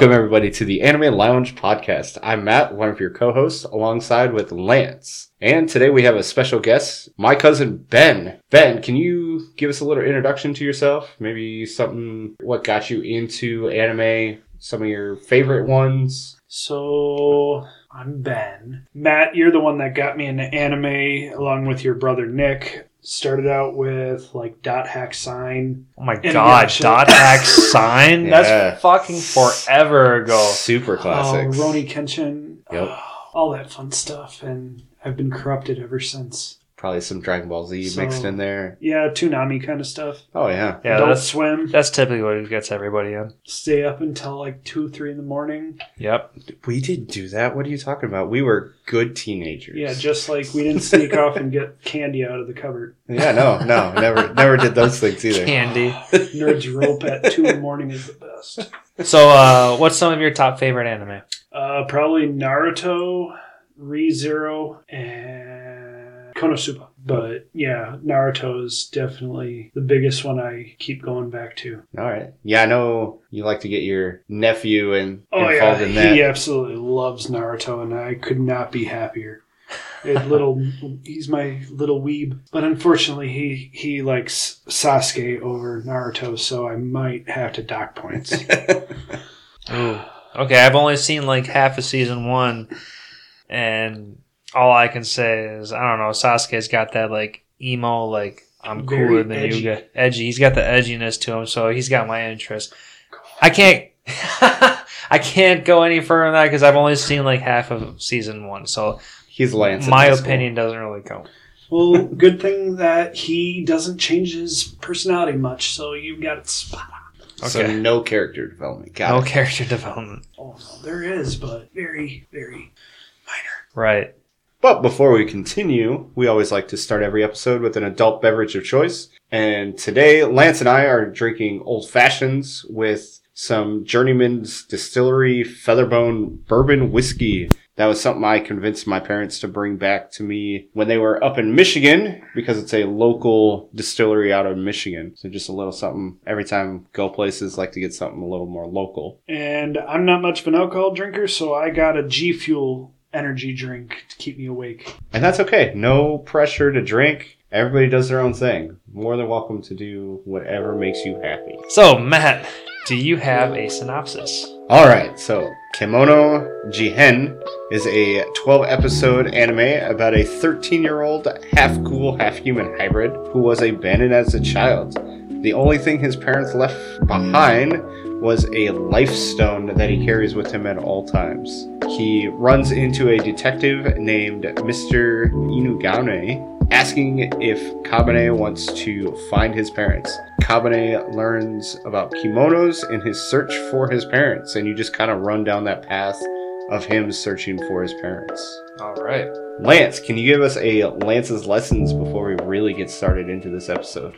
Welcome everybody to the Anime Lounge podcast. I'm Matt, one of your co-hosts, alongside with Lance. And today we have a special guest, my cousin Ben. Ben, can you give us a little introduction to yourself? Maybe something what got you into anime, some of your favorite ones? So I'm Ben. Matt, you're the one that got me into anime along with your brother Nick. Started out with like dot hack sign. Oh my And god, yeah, dot hack sign? Yeah. That's fucking forever ago. Super classic. classics. Rurouni Kenshin. Yep. oh, all that fun stuff. And I've been corrupted ever since. Probably some Dragon Ball Z So- mixed in there. Yeah, Toonami kind of stuff. Oh yeah. Yeah, Adult that's Swim. that's typically what gets everybody in. Stay up until like 2, 3 in the morning. Yep. We did do that. What are you talking about? We were good teenagers. Yeah, just like we didn't sneak off and get candy out of the cupboard. Yeah, no, no, never never did those things either. Candy. Nerds rope at 2 in the morning is the best. So, uh, what's some of your top favorite anime? Uh, probably Naruto, ReZero, and Konosuba. But yeah, Naruto is definitely the biggest one I keep going back to. All right. Yeah, I know you like to get your nephew and Oh involved yeah, in that. he absolutely loves Naruto, and I could not be happier. A little, he's my little weeb, but unfortunately, he he likes Sasuke over Naruto, so I might have to dock points. Ooh. Okay, I've only seen like half of season one, and all I can say is I don't know. Sasuke's got that like emo, like I'm Very cooler than edgy. you. Get edgy. He's got the edginess to him, so he's got my interest. I can't. I can't go any further than that because I've only seen like half of season one, so He's Lance. my high school. opinion doesn't really count. well, good thing that he doesn't change his personality much, so you've got it spot on. Okay. So no character development. Got no it. character development. Oh, no, there is, but very, very minor. Right. But before we continue, we always like to start every episode with an adult beverage of choice. And today, Lance and I are drinking old fashions with some Journeyman's Distillery Featherbone Bourbon Whiskey. That was something I convinced my parents to bring back to me when they were up in Michigan because it's a local distillery out of Michigan. So just a little something every time go places like to get something a little more local. And I'm not much of an alcohol drinker, so I got a G Fuel energy drink to keep me awake. And that's okay. No pressure to drink. Everybody does their own thing. More than welcome to do whatever makes you happy. So, Matt, do you have a synopsis? All right, so Kemono Jihen is a 12 episode anime about a 13 year old half ghoul, half human hybrid who was abandoned as a child. The only thing his parents left behind was a life stone that he carries with him at all times. He runs into a detective named Mr. Inugami asking if Kabane wants to find his parents. Kabane learns about kemonos in his search for his parents, and you just kind of run down that path of him searching for his parents. All right. Lance, can you give us a Lance's lessons before we really get started into this episode?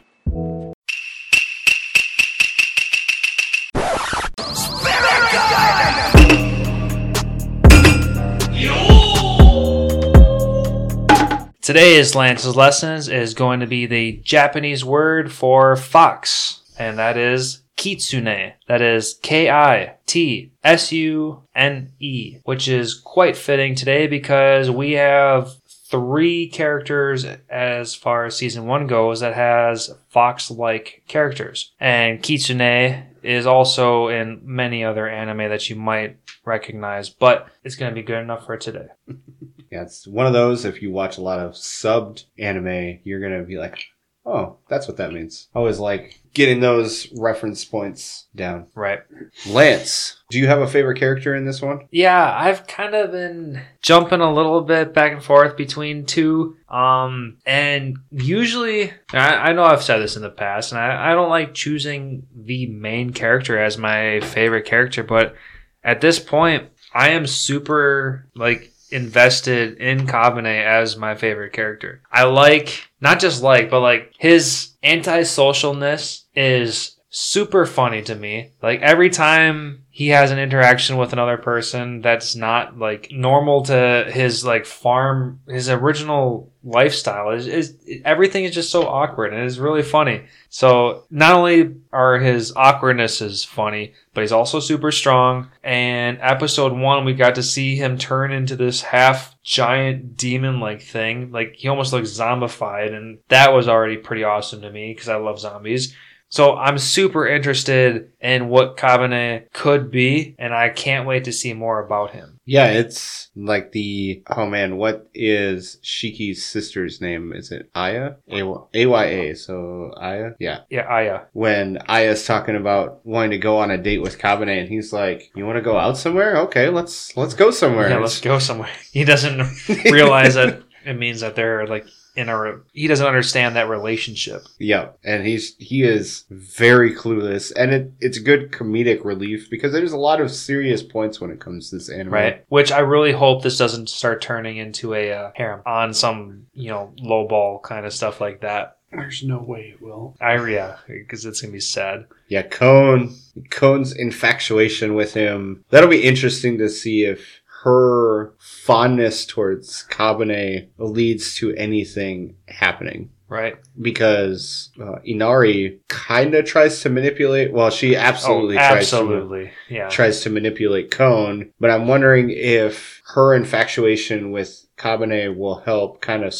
Today's Lance's lessons is going to be the Japanese word for fox, and that is kitsune. That is K I T S U N E, which is quite fitting today because we have three characters as far as season one goes that has fox-like characters, and kitsune is also in many other anime that you might recognize, but it's going to be good enough for today. Yeah, it's one of those. If you watch a lot of subbed anime, you're gonna be like, "Oh, that's what that means." I always like getting those reference points down. Right. Lance, do you have a favorite character in this one? Yeah, I've kind of been jumping a little bit back and forth between two. Um, and usually, I, I know I've said this in the past, and I, I don't like choosing the main character as my favorite character, but at this point, I am super like invested in Kabane as my favorite character. I like not just like, but like his antisocialness is super funny to me. Like every time he has an interaction with another person that's not like normal to his like farm, his original lifestyle. Is is everything is just so awkward and it's really funny. So not only are his awkwardnesses funny, but he's also super strong. And episode one, we got to see him turn into this half giant demon like thing. Like he almost looks zombified, and that was already pretty awesome to me because I love zombies. So I'm super interested in what Kabane could be, and I can't wait to see more about him. Yeah, it's like the oh man, what is Shiki's sister's name? Is it Aya? A Y A. So Aya, yeah. Yeah, Aya. When Aya's talking about wanting to go on a date with Kabane, and he's like, "You want to go out somewhere? Okay, let's let's go somewhere." Yeah, let's go somewhere. He doesn't realize that it means that they're like in a he doesn't understand that relationship. Yeah, and he's he is very clueless, and it, it's good comedic relief because there's a lot of serious points when it comes to this anime. Right. Which I really hope this doesn't start turning into a uh, harem on some, you know, low ball kind of stuff like that. There's no way it will. I yeah, because it's gonna be sad. Yeah, Kon Kon's infatuation with him. That'll be interesting to see if her fondness towards Kabane leads to anything happening. Right. Because uh, Inari kind of tries to manipulate. Well, she absolutely oh, tries absolutely. to yeah. tries to manipulate Kon. But I'm wondering if her infatuation with Kabane will help kind of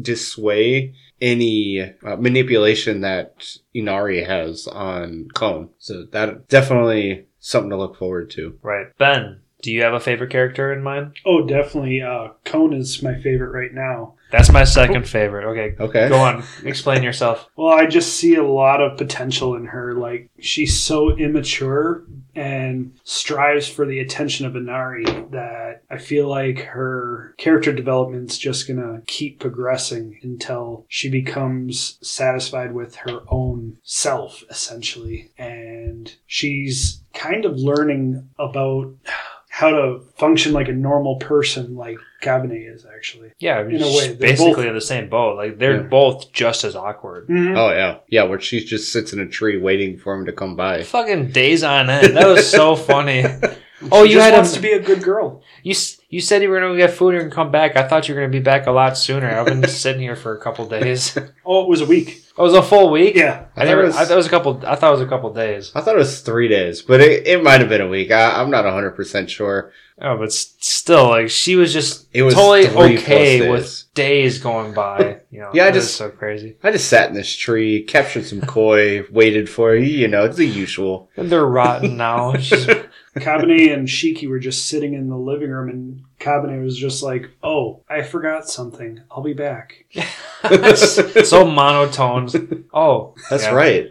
dissuade any uh, manipulation that Inari has on Kon. So that definitely something to look forward to. Right. Ben, do you have a favorite character in mind? Oh, definitely. Uh, Kon is my favorite right now. That's my second favorite. Okay. Okay. Go on. Explain yourself. Well, I just see a lot of potential in her. Like she's so immature and strives for the attention of Inari that I feel like her character development's just gonna keep progressing until she becomes satisfied with her own self, essentially. And she's kind of learning about how to function like a normal person like Kabane is actually. Yeah, In a way, basically both- in the same boat. Like they're Yeah. both just as awkward. Mhm. Oh yeah, yeah. Where she just sits in a tree waiting for him to come by. Fucking days on end. That was so funny. Oh, she Oh, you just had wants a- to be a good girl. You you said you were gonna get food and come back. I thought you were gonna be back a lot sooner. I've been sitting here for a couple days. Oh, it was a week. Oh, it was a full week. Yeah. I, I thought never, it was- I thought it was a couple. I thought it was a couple days. I thought it was three days, but it, it might have been a week. I, I'm not 100% sure. Oh, but still, like she was just It was totally okay with days. days going by. You know, Yeah, I just- so crazy. I just sat in this tree, captured some koi, waited for you. You know, it's the usual. And they're rotten now. She's- Kabane and Shiki were just sitting in the living room, and Kabane was just like, "Oh, I forgot something. I'll be back." so monotone. Oh, That's yeah. right.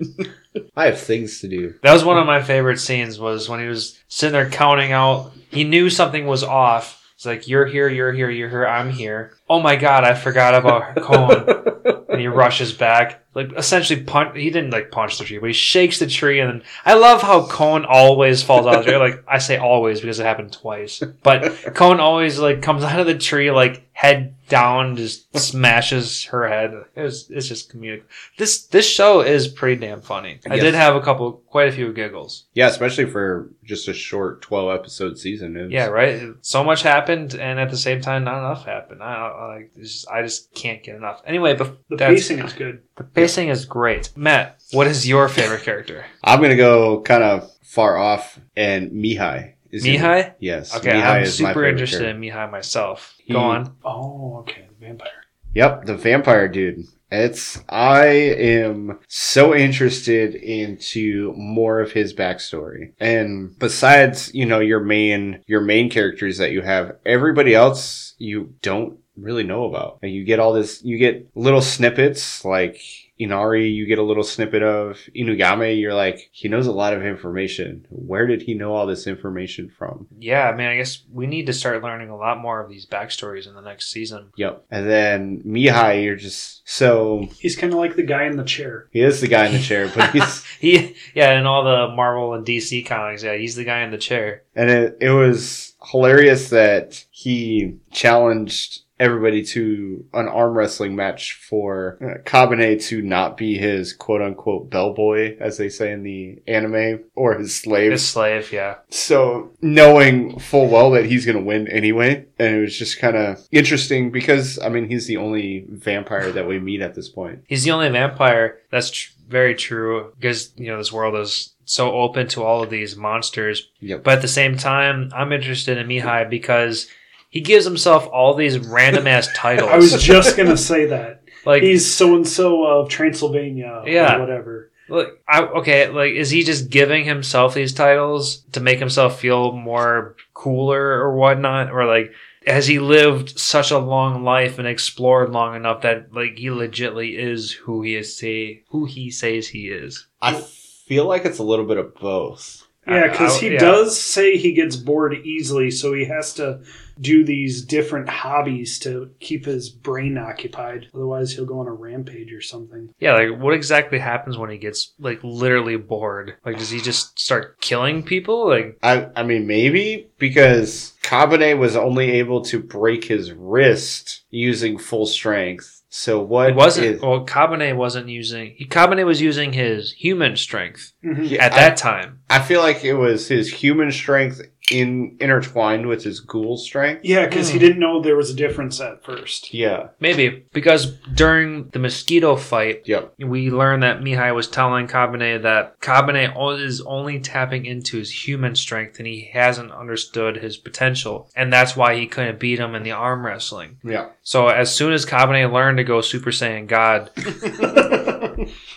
I have things to do. That was one of my favorite scenes. Was when he was sitting there counting out. He knew something was off. It's like you're here, you're here, you're here, I'm here. Oh my god, I forgot about Kon. and he rushes back, like essentially punch. He didn't like punch the tree, but he shakes the tree, and then I love how Kon always falls out of the tree. Like I say always because it happened twice, but Kon always like comes out of the tree like head down, just smashes her head. It was it's just comedic. This this show is pretty damn funny. I Yes. did have a couple, quite a few giggles. Yeah, especially for just a short 12 episode season. Was- Yeah, right. So much happened, and at the same time, not enough happened. I, I like, it's just, I just can't get enough. Anyway, but The that's- pacing is good. The pacing is great. Matt, what is your favorite character? I'm going to go kind of far off, and Mihai. Is in it. Mihai? Yes. Okay, Mihai I'm is super favorite interested character. in Mihai myself. He- Go on. Oh, okay, the vampire. Yep, the vampire dude. It's I am so interested into more of his backstory. And besides, you know, your main your main characters that you have, everybody else you don't really know about. And you get all this you get little snippets like Inari, you get a little snippet of Inugami. You're like, he knows a lot of information. Where did he know all this information from? Yeah, I mean, I guess we need to start learning a lot more of these backstories in the next season. Yep. And then Mihai, you're just so He's kind of like the guy in the chair. he is the guy in the chair, but he's He, yeah, in all the Marvel and DC comics, yeah, he's the guy in the chair. And it, it was hilarious that he challenged everybody to an arm wrestling match for uh, Kabane to not be his quote unquote bellboy, as they say in the anime, or his slave. His slave, yeah. So knowing full well that he's going to win anyway, and it was just kind of interesting because I mean he's the only vampire that we meet at this point. He's the only vampire. That's tr- very true because you know this world is so open to all of these monsters. Yep. But at the same time, I'm interested in Mihai because he gives himself all these random ass titles. I was just gonna say that like, he's so and so of Transylvania, Yeah. or whatever. Look, I, okay, like, is he just giving himself these titles to make himself feel more cooler or whatnot? Or, like, has he lived such a long life and explored long enough that, like, he legitly is who he is say, who he says he is? I feel like it's a little bit of both. Yeah, because he yeah. does say he gets bored easily, so he has to do these different hobbies to keep his brain occupied. Otherwise, he'll go on a rampage or something. Yeah, like, what exactly happens when he gets, like, literally bored? Like, does he just start killing people? Like, I, I mean, maybe because Kabane was only able to break his wrist using full strength. So what it wasn't, is- well, Kabane wasn't using, he, Kabane was using his human strength Mhm. Yeah, at that time. I, I feel like it was his human strength in intertwined with his ghoul strength. Yeah, because he Hmm. didn't know there was a difference at first. Yeah. Maybe because during the mosquito fight, Yep. we learned that Mihai was telling Kabane that Kabane o- is only tapping into his human strength and he hasn't understood his potential, and that's why he couldn't beat him in the arm wrestling. Yeah. So as soon as Kabane learned to go Super Saiyan God,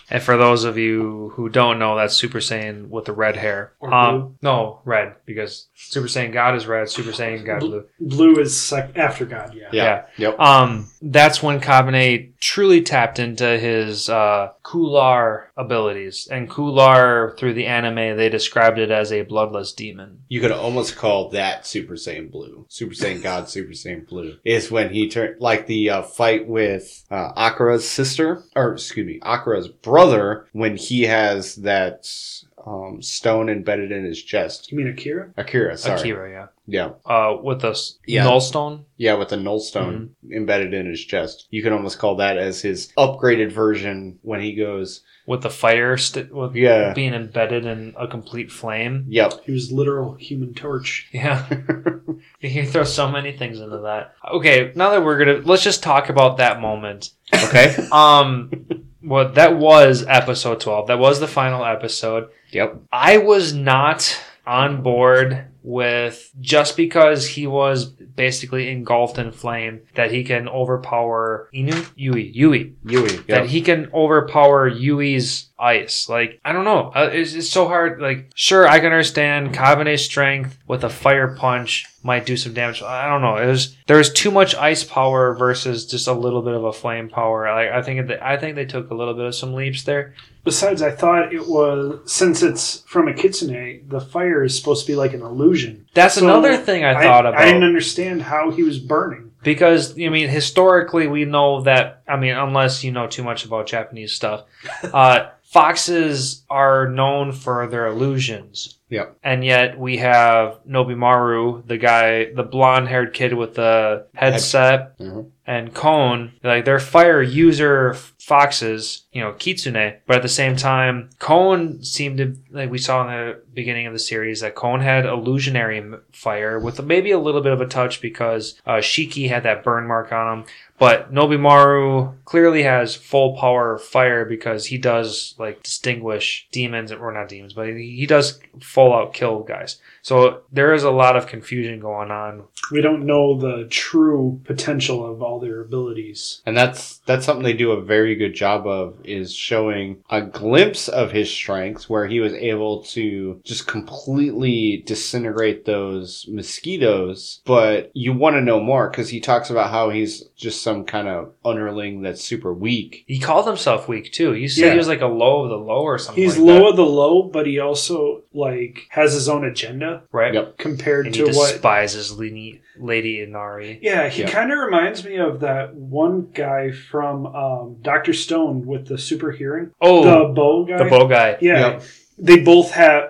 and for those of you who don't know, that's Super Saiyan with the red hair. Or um, no, red because Super Saiyan God is red, Super Saiyan God Bl- blue. Blue is sec- after God, yeah. Yeah. Yep. Um, that's when Kabane truly tapped into his uh, Kular abilities. And Kular, through the anime, they described it as a bloodless demon. You could almost call that Super Saiyan Blue. Super Saiyan God, Super Saiyan Blue is when he turned like the uh, fight with uh, Akira's sister, or excuse me, Akira's brother, when he has that um, stone embedded in his chest. You mean Akira? Akira, sorry. Akira, yeah. Yeah, Uh, with the Yeah. null stone. yeah, with the null stone embedded in his chest. You can almost call that as his upgraded version when he goes. With the fire st- with Yeah. being embedded in a complete flame. Yep. He was literal human torch. Yeah. you can throw so many things into that. Okay, now that we're gonna let's just talk about that moment. okay. Um well that was episode twelve. That was the final episode. Yep. I was not on board with just because he was basically engulfed in flame that he can overpower Inu Yui Yui Yui. that he can overpower Yui's ice. Like I don't know, uh, it's, it's so hard. Like sure, I can understand Kabane's strength with a fire punch might do some damage. I don't know. It was there's too much ice power versus just a little bit of a flame power. Like I think it, I think they took a little bit of some leaps there. Besides, I thought it was since it's from a kitsune, the fire is supposed to be like an illusion. That's So, another thing I, thought about. I didn't understand how he was burning. Because I mean, historically, we know that. I mean, unless you know too much about Japanese stuff, uh, foxes are known for their illusions. Yep. And yet we have Nobimaru, the guy, the blonde-haired kid with the headset, Mhm. and Kon. Like they're fire user foxes, you know, Kitsune. But at the same time, Kon seemed to, like we saw in the beginning of the series, that Kon had illusionary fire with maybe a little bit of a touch because uh, Shiki had that burn mark on him. But Nobimaru clearly has full power fire because he does like distinguish demons, or not demons, but he he does full out kill guys. So there is a lot of confusion going on. We don't know the true potential of all their abilities. And that's that's something they do a very good job of is showing a glimpse of his strengths where he was able to just completely disintegrate those mosquitoes. But you want to know more because he talks about how he's just some kind of underling that's super weak. He called himself weak too. He said Yeah. he was like a low of the low or something. He's like low that, of the low, but he also like has his own agenda right? Yep. compared And he to what. He despises Lady, Lady Inari. Yeah, he Yeah. kind of reminds me of that one guy from um, Doctor Stone with the super hearing, Oh, the bow guy. the bow guy. Yeah, Yep. They both had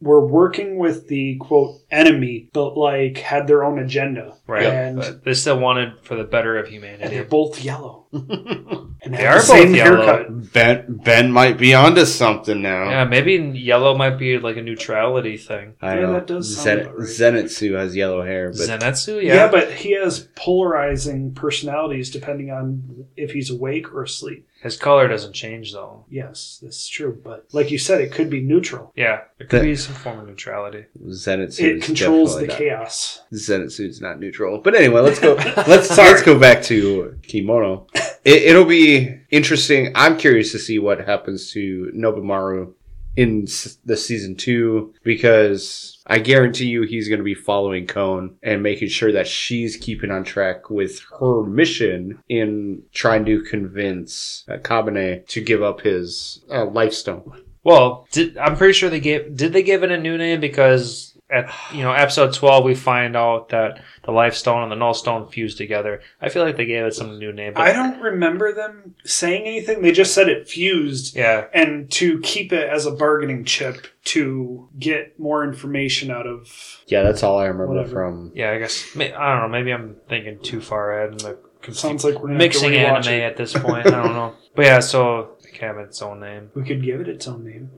were working with the quote enemy, but like had their own agenda. Right. And, But they still wanted for the better of humanity. and they're both yellow. and They are the same both yellow. haircut. Ben Ben might be onto something now. Yeah, maybe yellow might be like a neutrality thing. I Yeah, know. that does Zen- about right. Zenitsu has yellow hair, but Zenitsu, Yeah. yeah. but he has polarizing personalities depending on if he's awake or asleep. His color doesn't change though. Yes, that's true. But like you said, it could be neutral. Yeah, it could That- be some form of neutrality. Zenitsu It is controls the definitely not- chaos. Zenitsu's not neutral. But anyway, let's go. let's let's go back to Kemono. It, it'll be interesting. I'm curious to see what happens to Nobimaru in the season two because I guarantee you he's going to be following Kon and making sure that she's keeping on track with her mission in trying to convince uh, Kabane to give up his uh, life stone. Well, did, I'm pretty sure they gave. Did they give it a new name because at you know episode 12 we find out that the life stone and the null stone fused together. I feel like they gave it some new name. but- I don't remember them saying anything. They just said it fused. Yeah, And to keep it as a bargaining chip to get more information out of. Yeah, that's all I remember Whatever. from. yeah. I guess I don't know. Maybe I'm thinking too far ahead and the Sounds like we're mixing anime it. at this point. I don't know. But yeah, so it can have its own name. We could give it its own name.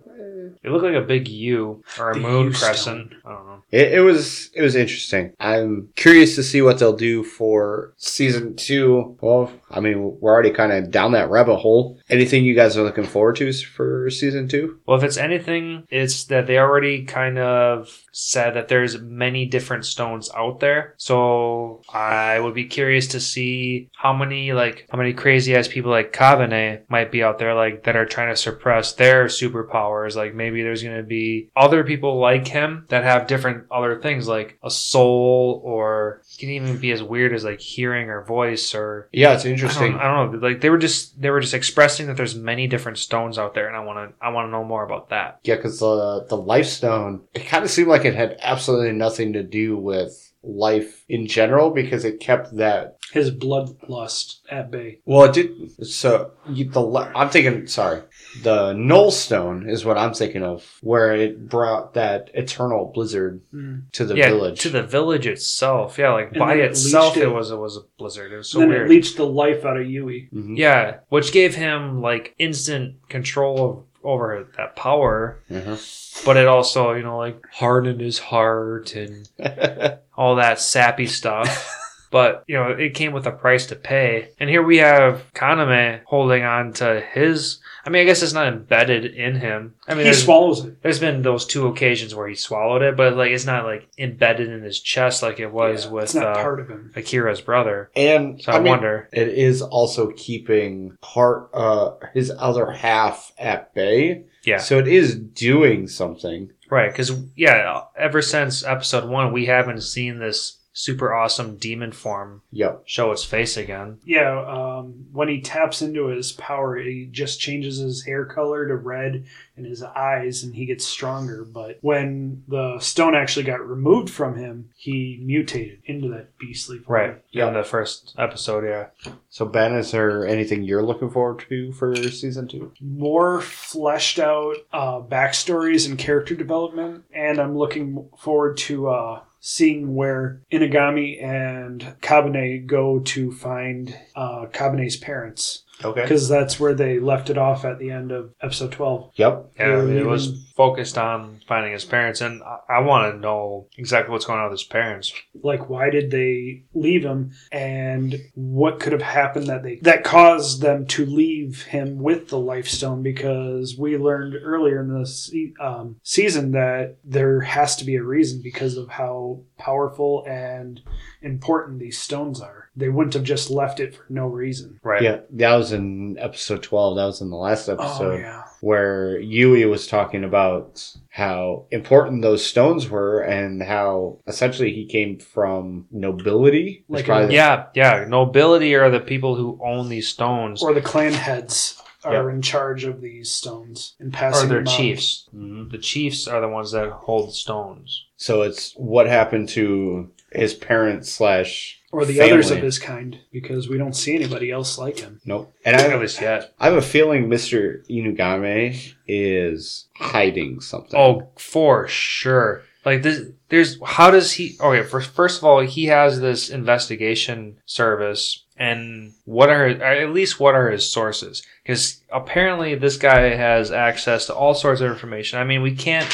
It looked like a big U or a The moon U stone. crescent. I don't know. It, it was it was interesting. I'm curious to see what they'll do for season two. Well, I mean, we're already kind of down that rabbit hole. Anything you guys are looking forward to for season two? Well, if it's anything, it's that they already kind of said that there's many different stones out there. So I would be curious to see how many like how many crazy ass people like Kabane might be out there like that are trying to suppress their superpowers. Like maybe there's gonna be other people like him that have different other things like a soul or it can even be as weird as like hearing or voice or Yeah, it's I interesting. don't, I don't know. Like they were just they were just expressing that there's many different stones out there, and I want to I want to know more about that. Yeah, because the the life stone, it kind of seemed like it had absolutely nothing to do with life in general because it kept that. His bloodlust at bay. Well, it did. So you, the I'm thinking. Sorry, the null stone is what I'm thinking of, where it brought that eternal blizzard Mm. to the yeah, village. to the village itself. Yeah, like And by it itself, it it. was it was a blizzard. It was so then weird. it leached the life out of Yui. Mhm. yeah, which gave him like instant control of, over that power, Mhm. but it also you know like hardened his heart and all that sappy stuff. But you know, it came with a price to pay, and here we have Kabane holding on to his. I mean, I guess it's not embedded in him. I mean, he swallows it. There's been those two occasions where he swallowed it, but like it's not like embedded in his chest like it was Yeah, with it's not uh, part of him. Akira's brother. and So I, I, mean, wonder. it is also keeping part uh his other half at bay. Yeah, So it is doing something. right. Because yeah, ever since episode one, we haven't seen this super awesome demon form Yep. show its face again. Yeah, um, when he taps into his power, he just changes his hair color to red and his eyes, and he gets stronger. But when the stone actually got removed from him, he mutated into that beastly form. Right. Yeah. In the first episode, yeah. So Ben, is there anything you're looking forward to for season two? More fleshed out uh, backstories and character development, and I'm looking forward to uh, seeing where Inugami and Kabane go to find uh, Kabane's parents. Okay. Because that's where they left it off at the end of episode 12. Yep. Yeah, They're it was focused on finding his parents, and I, I want to know exactly what's going on with his parents. like why did they leave him and what could have happened that they that caused them to leave him with the life stone because we learned earlier in the se- um, season that there has to be a reason because of how powerful and important these stones are they wouldn't have just left it for no reason Right. Yeah, that was in episode 12. That was in the last oh episode yeah where Yui was talking about how important those stones were and how essentially he came from nobility. Like It's probably- Yeah, yeah. Nobility are the people who own these stones, or the clan heads are in charge of these stones and or passing their them on. chiefs. Mhm. The chiefs are the ones that hold stones. So it's what happened to his parents slash or the others of his kind, because we don't see anybody else like him. Nope. And I, At least yet. I have a feeling Mr. Inugami is hiding something. Oh, for sure. Like this, there's how does he? Okay, first first of all, he has this investigation service, and what are at least what are his sources? Because apparently this guy has access to all sorts of information. I mean, we can't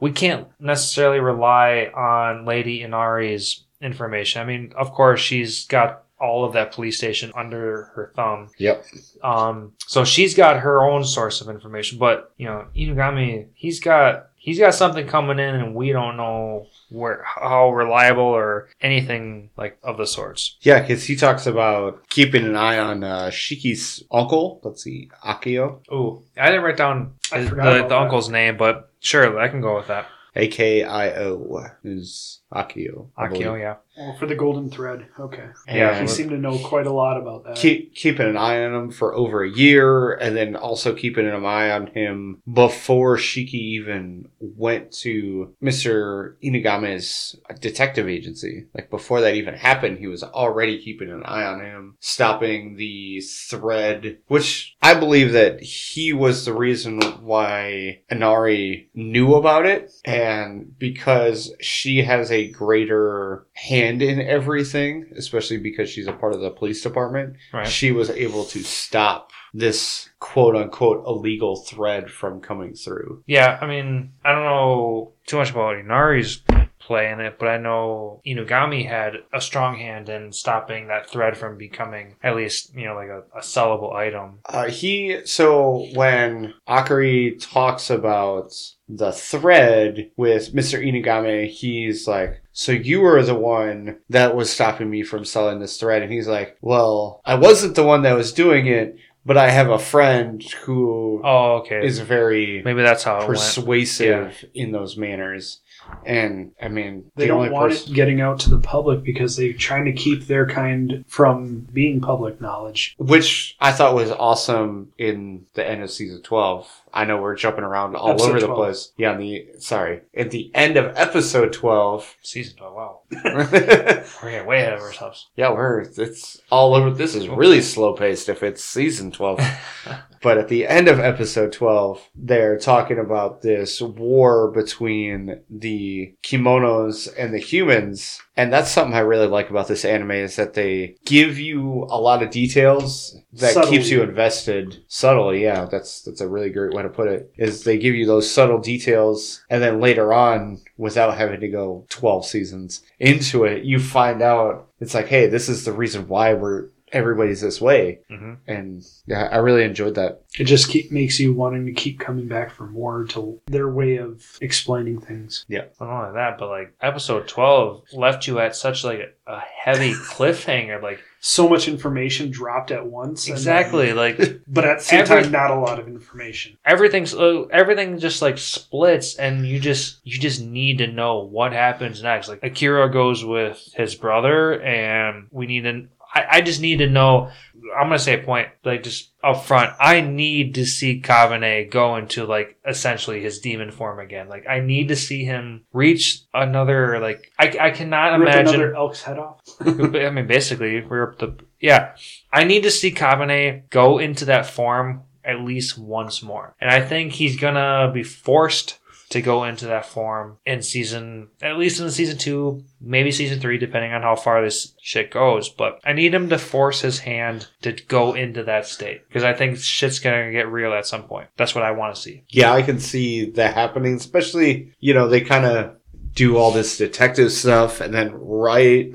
we can't necessarily rely on Lady Inari's information. I mean, of course, she's got all of that police station under her thumb. Yep. Um, so she's got her own source of information, but you know, Inugami, he's got he's got something coming in, and we don't know where how reliable or anything like of the sorts. Yeah, because he talks about keeping an eye on uh, Shiki's uncle. Let's see, Akio, Oh, I didn't write down I the, forgot the, about the that. uncle's name, but sure, I can go with that. A K I O, is Akio. I Akio, believe. yeah, Oh, for the golden thread. Okay. Yeah, he And seemed to know quite a lot about that. keep keeping an eye on him for over a year, and then also keeping an eye on him before Shiki even went to Mister Inugami's detective agency. Like before that even happened, he was already keeping an eye on him, stopping the thread, which I believe that he was the reason why Inari knew about it, and because she has a greater hand in everything, especially because she's a part of the police department, right. she was able to stop this quote unquote illegal thread from coming through. Yeah, I mean, I don't know too much about Inari's play in it, but I know Inugami had a strong hand in stopping that thread from becoming at least, you know, like a, a sellable item. Uh, he so when Akari talks about the thread with Mr. Inugami, he's like, "So you were the one that was stopping me from selling this thread," and he's like, "Well, I wasn't the one that was doing it, but I have a friend who Oh, okay. is very Maybe that's how persuasive in those manners." And I mean, They the don't only want person- it getting out to the public because they're trying to keep their kind from being public knowledge. which I thought was awesome in the end of season 12. I know we're jumping around all Episode over the place. Yeah, on the sorry, at the end of episode 12. Season 12, wow. We're getting way ahead of ourselves. Yeah, we're it's all over. This is really slow paced if it's season 12. but at the end of episode 12, they're talking about this war between the kemonos and the humans. And that's something I really like about this anime is that they give you a lot of details that Subtly. keeps you invested subtly. Yeah, that's that's a really great way to put it. Is they give you those subtle details and then later on without having to go 12 seasons into it, you find out it's like, "Hey, this is the reason why we're everybody's this way." hmm And yeah, I really enjoyed that. It just keep, makes you wanting to keep coming back for more to their way of explaining things. Yeah. Not only that, but like episode 12 left you at such like a, a heavy cliffhanger. Like, So much information dropped at once. and exactly. Like, but at the same Every- time, not a lot of information. everything's uh, everything just like splits and you just you just need to know what happens next like akira goes with his brother and we need to i, I just need to know i'm gonna say a point like just up front i need to see Kabane go into like essentially his demon form again like i need to see him reach another like i, I cannot imagine another elk's head off. I mean, basically, we're up the yeah. I need to see Kabane go into that form at least once more, and I think he's gonna be forced to go into that form in season, at least in season two, maybe season three, depending on how far this shit goes. But I need him to force his hand to go into that state because I think shit's gonna get real at some point. That's what I want to see. Yeah, I can see that happening, especially, you know, they kind of do all this detective stuff and then right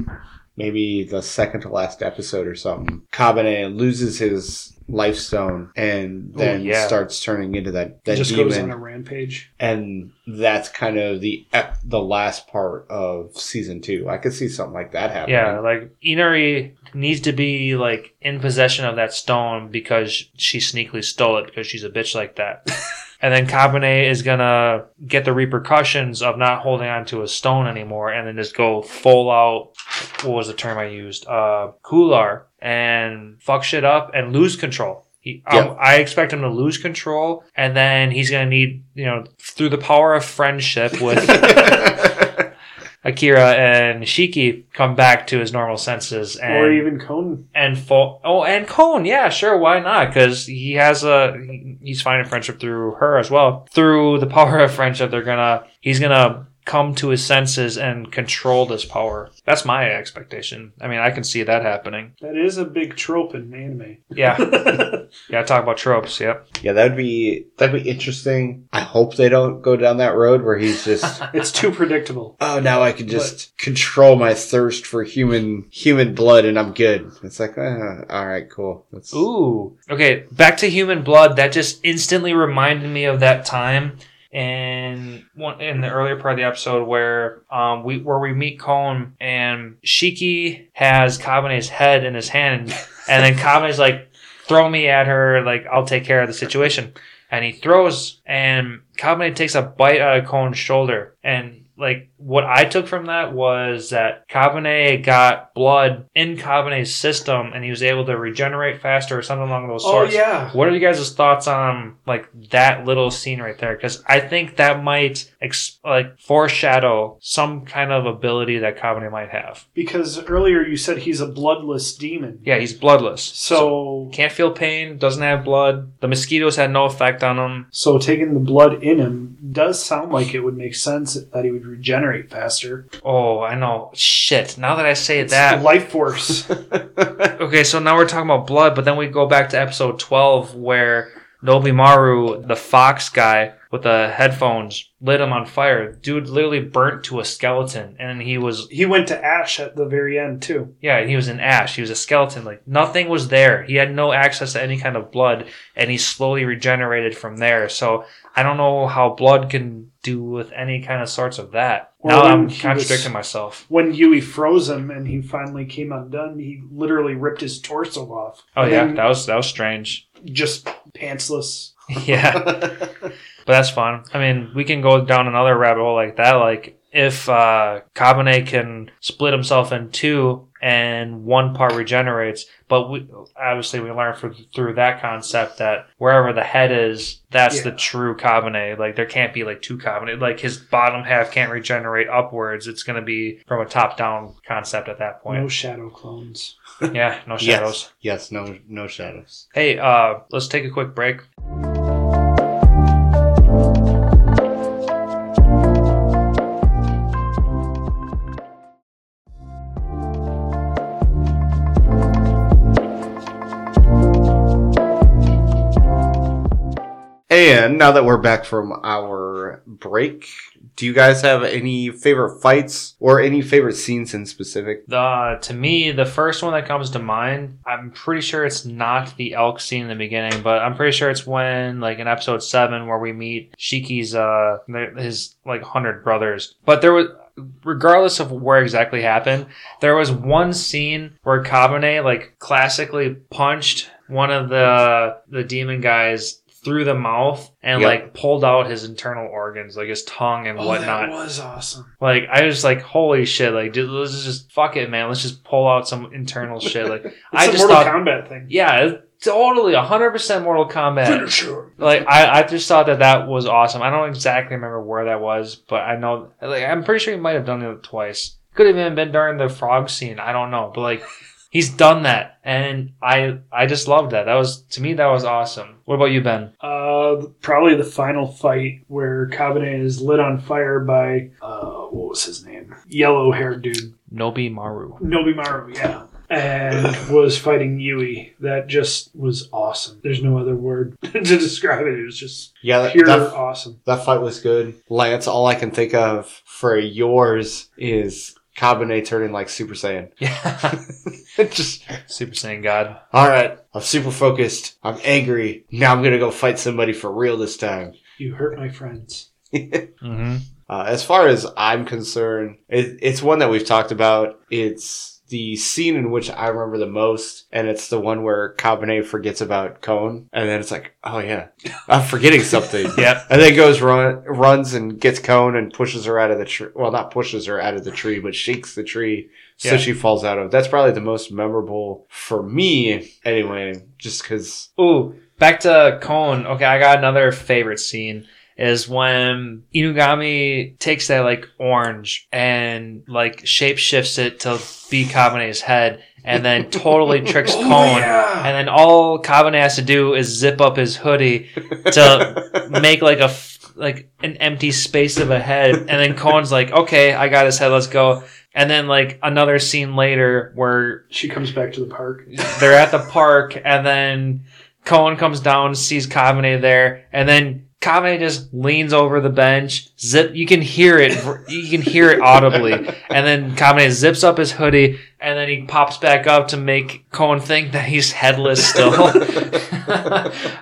maybe the second to last episode or something, Kabane loses his life stone and Oh, then yeah. starts turning into that, that It just goes on a rampage. and that's kind of the ep- the last part of season two. I could see something like that happening. Yeah, like Inari needs to be like in possession of that stone because she sneakily stole it because she's a bitch like that. and then Kabane is gonna get the repercussions of not holding on to a stone anymore and then just go full out what was the term I used? Uh Kular and fuck shit up and lose control. He, um, Yep. I expect him to lose control, and then he's gonna need, you know, through the power of friendship with Akira and Shiki come back to his normal senses and or even Conan. and full oh and Kon yeah sure why not because he has a he's finding friendship through her as well through the power of friendship they're gonna he's gonna come to his senses and control this power that's my expectation I mean I can see that happening That is a big trope in anime. yeah yeah talk about tropes yep Yeah, that'd be that'd be interesting. I hope they don't go down that road where he's just it's too predictable. oh now I can just control my thirst for human human blood and I'm good. It's like uh, all right, cool. That's, Ooh. Okay, back to human blood. That just instantly reminded me of that time in one in the earlier part of the episode where um we where we meet Kon and Shiki has Kabane's head in his hand and then Kabane's like throw me at her like I'll take care of the situation. And he throws and Kabane takes a bite out of Kon's shoulder and like what I took from that was that Kabane got blood in Kabane's system and he was able to regenerate faster or something along those oh, sorts. Oh yeah. What are you guys' thoughts on like that little scene right there? Because I think that might ex- like foreshadow some kind of ability that Kabane might have. Because earlier you said he's a bloodless demon. Yeah, he's bloodless, So can't feel pain, doesn't have blood. The mosquitoes had no effect on him. so taking the blood in him does sound like it would make sense that he would regenerate faster. Oh, I know. Shit. Now that I say It's that, life force. Okay, so now we're talking about blood, but then we go back to episode 12 where Nobimaru, the fox guy with the headphones, lit him on fire. Dude literally burnt to a skeleton and he was he went to Ash at the very end too. yeah, he was in ash. He was a skeleton. Like nothing was there. He had no access to any kind of blood and he slowly regenerated from there. So I don't know how blood can do with any kind of sorts of that. Or now I'm contradicting was- myself. When Yui froze him and he finally came undone, he literally ripped his torso off. Oh yeah, that was that was strange. just pantsless. yeah. But that's fun. I mean, we can go down another rabbit hole like that. Like if uh, Kabane can split himself in two and one part regenerates, but we obviously we learn through, through that concept that wherever the head is, that's the true Kabane. Like there can't be like two Kabane. Like his bottom half can't regenerate upwards. It's going to be from a top down concept at that point. No shadow clones. Yeah, no shadows. yes, yes, no no shadows. Hey, uh, let's take a quick break. And now that we're back from our break, do you guys have any favorite fights or any favorite scenes in specific? The to me, the first one that comes to mind, I'm pretty sure it's not the elk scene in the beginning, but I'm pretty sure it's when, like in episode seven, where we meet Shiki's uh his like hundred brothers. But there was, regardless of where exactly happened, there was one scene where Kabane like classically punched one of the the demon guys through the mouth and Yep. like pulled out his internal organs, like his tongue and Oh, whatnot. that was awesome. Like I was like, holy shit! Like, dude, let's just fuck it, man. Let's just pull out some internal shit. Like, It's I a just Mortal thought, Kombat thing. yeah, it's totally hundred percent Mortal Kombat. Finisher. Like, I, I just thought that that was awesome. I don't exactly remember where that was, but I know, like, I'm pretty sure he might have done it twice. Could have even been during the frog scene. I don't know, but like, he's done that, and I, I just loved that. That was to me, that was awesome. What about you, Ben? Uh, probably the final fight where Kabane is lit on fire by uh, what was his name? Yellow haired dude, Nobi Maru. Nobi Maru, Yeah. And was fighting Yui. That just was awesome. There's no other word to describe it. It was just Yeah, that, pure that, awesome. that fight was good. Lance, all I can think of for yours is Kabane turning like Super Saiyan. Yeah, Just Super Saiyan God. all right. I'm super focused. I'm angry. Now I'm gonna go fight somebody for real this time. You hurt my friends. Mm-hmm. Uh, as far as I'm concerned, it, it's one that we've talked about. It's the scene in which I remember the most, and it's the one where Kabane forgets about Kon, and then it's like, oh yeah, I'm forgetting something. Yep. And then goes run, runs and gets Kon and pushes her out of the tree. Well, not pushes her out of the tree, but shakes the tree so Yeah. she falls out of. That's probably the most memorable for me, anyway. Just because. Ooh, back to Kon. Okay, I got another favorite scene, is when Inugami takes that like orange and like shape shifts it to be Kabane's head and then totally tricks Oh, yeah. And then all Kabane has to do is zip up his hoodie to make like a like an empty space of a head, and then Kon's like, "Okay, I got his head. Let's go." And then like another scene later where She comes back to the park. they're at the park, and then Kon comes down, sees Kabane there, and then Kabane just leans over the bench. Zip, you can hear it. You can hear it audibly. And then Kabane zips up his hoodie, and then he pops back up to make Kon think that he's headless still.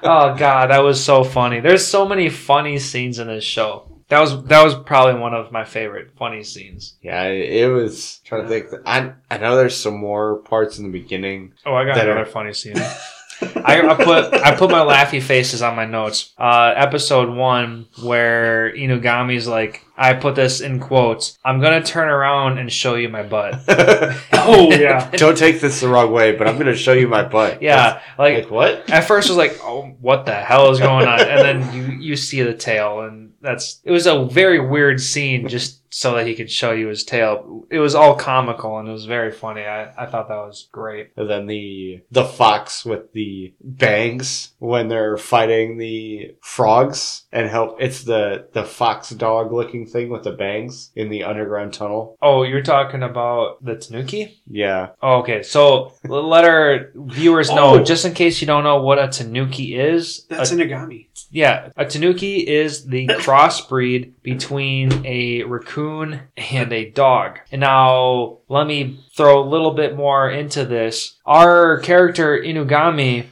oh god, that was so funny. There's so many funny scenes in this show. That was that was probably one of my favorite funny scenes. Yeah, it was trying to think. I I know there's some more parts in the beginning. Oh, I got That are- another funny scene. I, I put I put my laughy faces on my notes. Uh, episode one where Inugami's like, I put this in quotes. I'm gonna turn around and show you my butt. Oh yeah. Don't take this the wrong way, but I'm going to show you my butt. Yeah, like Like what? at first I was like, oh, what the hell is going on? And then you you see the tail, and that's it was a very weird scene just so that he could show you his tail. It was all comical and it was very funny. I, I thought that was great. And then the the fox with the bangs when they're fighting the frogs and help. It's the the fox dog looking thing with the bangs in the underground tunnel. Oh, you're talking about the Tanuki? Yeah, Oh, okay, so let our viewers know, Oh. just in case you don't know what a tanuki is. That's a, an Agami. Yeah, a tanuki is the crossbreed between a raccoon and a dog. And now, let me throw a little bit more into this. Our character Inugami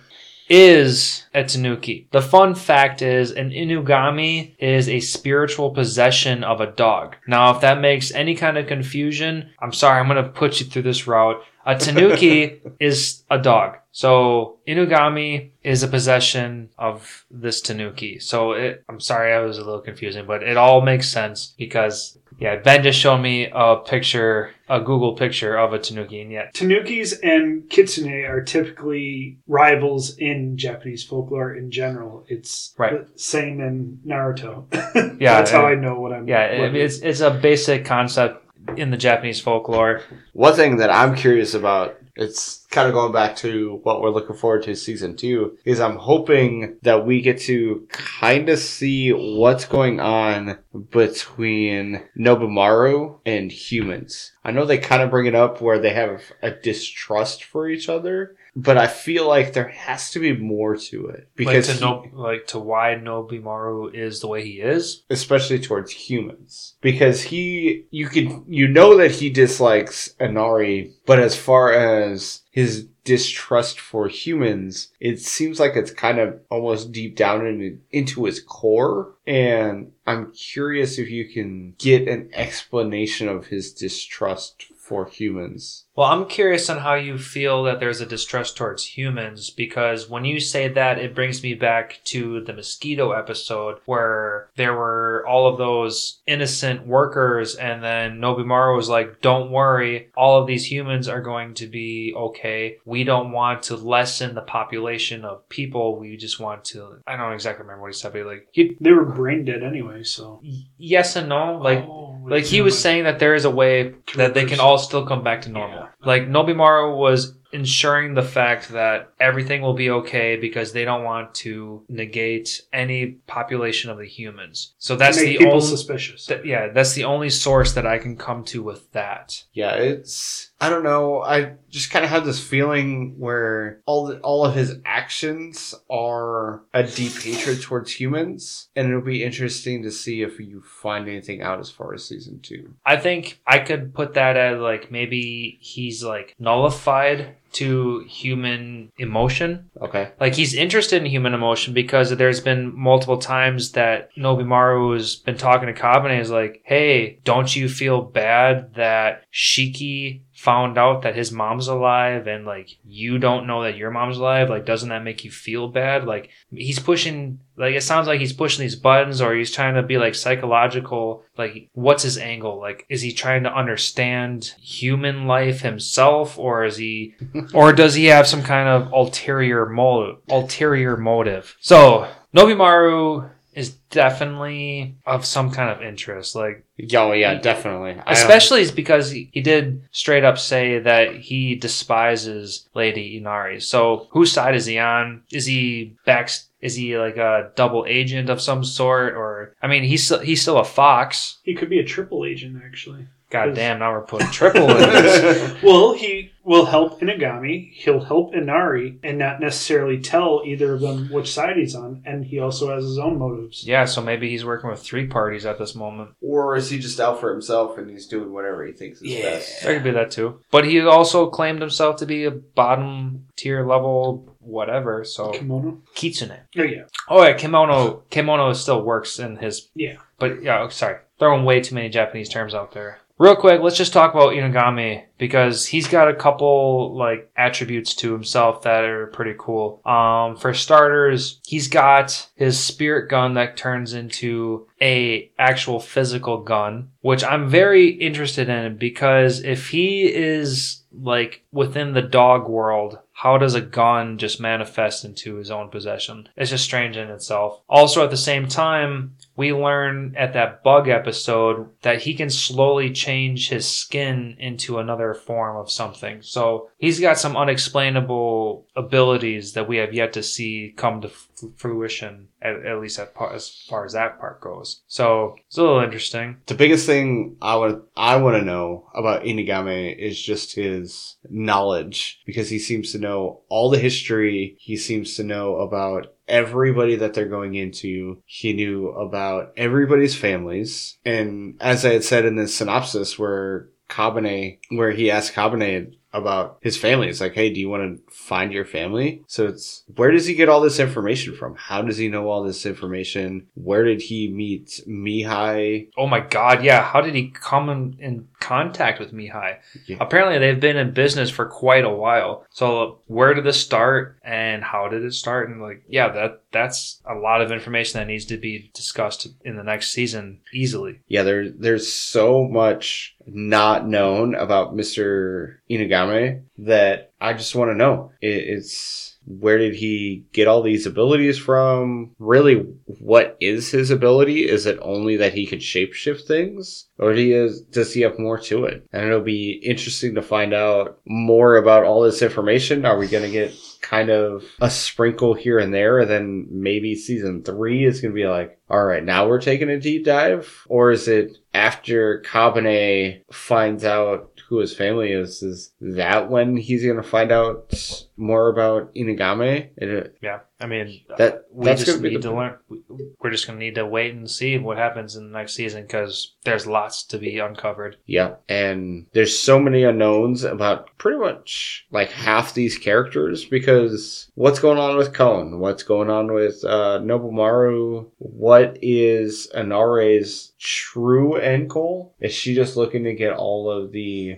is a tanuki. The fun fact is an inugami is a spiritual possession of a dog. Now, if that makes any kind of confusion, I'm sorry, I'm going to put you through this route. A tanuki is a dog. So inugami is a possession of this tanuki. So it, I'm sorry, I was a little confusing, but it all makes sense because yeah, Ben just showed me a picture, a Google picture of a tanuki, and yet Tanukis and kitsune are typically rivals in Japanese folklore in general. It's Right. the same in Naruto. Yeah, that's how I know what I'm. Yeah, I what mean, it's it's a basic concept in the Japanese folklore. One thing that I'm curious about, it's kind of going back to what we're looking forward to season two, is I'm hoping that we get to kind of see what's going on between Nobimaru and humans. I know they kind of bring it up where they have a distrust for each other, but I feel like there has to be more to it because like to he- like to why Nobimaru is the way he is. especially towards humans. Because he you could you know that he dislikes Inari but as far as his distrust for humans it seems like it's kind of almost deep down in, into his core. And I'm curious if you can get an explanation of his distrust for humans Well, I'm curious on how you feel that there's a distrust towards humans because when you say that, it brings me back to the mosquito episode where there were all of those innocent workers, and then Nobimaru was like, Don't worry, all of these humans are going to be okay. We don't want to lessen the population of people. We just want to. I don't exactly remember what he said, but like, he, They were brain dead anyway, so. yes and no. Like, Oh, like he was saying that there is a way that they can all still come back to normal. Yeah. Like Nobimaru was ensuring the fact that everything will be okay because they don't want to negate any population of the humans. So that's make the people only suspicious. th- yeah, that's the only source that I can come to with that. Yeah, it's I don't know. I just kind of have this feeling where all the, all of his actions are a deep hatred towards humans, and it'll be interesting to see if you find anything out as far as season two. I think I could put that as like maybe he's like nullified to human emotion Okay. like he's interested in human emotion because there's been multiple times that Nobimaru has been talking to Kabane is like, "Hey, don't you feel bad that Shiki found out that his mom's alive and like you don't know that your mom's alive? Like doesn't that make you feel bad?" Like he's pushing like it sounds like he's pushing these buttons or he's trying to be like psychological like what's his angle like is he trying to understand human life himself or is he or does he have some kind of ulterior motive ulterior motive so nobimaru is definitely of some kind of interest. Like Oh yeah, definitely. Um, Especially is because he, he did straight up say that he despises Lady Inari. So whose side is he on? Is he back? Is he like a double agent of some sort? Or I mean, he's still- he's still a fox. He could be a triple agent, actually. God damn! Now we're putting triple in this. Well, he will help Inugami, he'll help Inari, and not necessarily tell either of them which side he's on, and he also has his own motives. Yeah, so maybe he's working with three parties at this moment. or is he just out for himself and he's doing whatever he thinks is Yeah. best? There could be that too. But he also claimed himself to be a bottom tier level whatever. So Kemono? Kitsune. Oh, yeah. Oh yeah, kemono. Kemono still works in his. Yeah. But yeah, oh, sorry, throwing way too many Japanese terms out there. Real quick, let's just talk about Inugami because he's got a couple like attributes to himself that are pretty cool. Um, for starters, he's got his spirit gun that turns into a actual physical gun, which I'm very interested in because if he is like within the dog world, how does a gun just manifest into his own possession? It's just strange in itself. Also, at the same time, we learn at that bug episode that he can slowly change his skin into another form of something. So he's got some unexplainable abilities that we have yet to see come to f- fruition, at, at least at par, as far as that part goes. So it's a little interesting. The biggest thing I would I want to know about Inugami is just his knowledge because he seems to know all the history. He seems to know about everybody that they're going into. He knew about everybody's families. And as I had said in the synopsis where Kabane, where he asked Kabane about his family. It's like, hey, do you want to find your family? So it's where does he get all this information from? How does he know all this information? Where did he meet Mihai? Oh my god, yeah. How did he come in, in contact with Mihai? Yeah. Apparently, they've been in business for quite a while. So, where did this start and how did it start? And, like, yeah, that that's a lot of information that needs to be discussed in the next season easily. Yeah, there there's so much not known about Mr. Inugami that I just want to know. It, it's where did he get all these abilities from? Really, what is his ability? Is it only that he could shapeshift things? Or he has, does he have more to it? And it'll be interesting to find out more about all this information. Are we going to get kind of a sprinkle here and there? And then maybe season three is going to be like, all right, now we're taking a deep dive? Or is it after Kabane finds out who his family is, is that when he's going to find out more about Inugami? It, Yeah, I mean, that we that's just going to be need to learn. we- We're just going to need to wait and see what happens in the next season because there's lots to be uncovered. Yeah, and there's so many unknowns about pretty much like half these characters because what's going on with Kon? What's going on with uh, Nobimaru? What is Inari's true end goal? Is she just looking to get all of the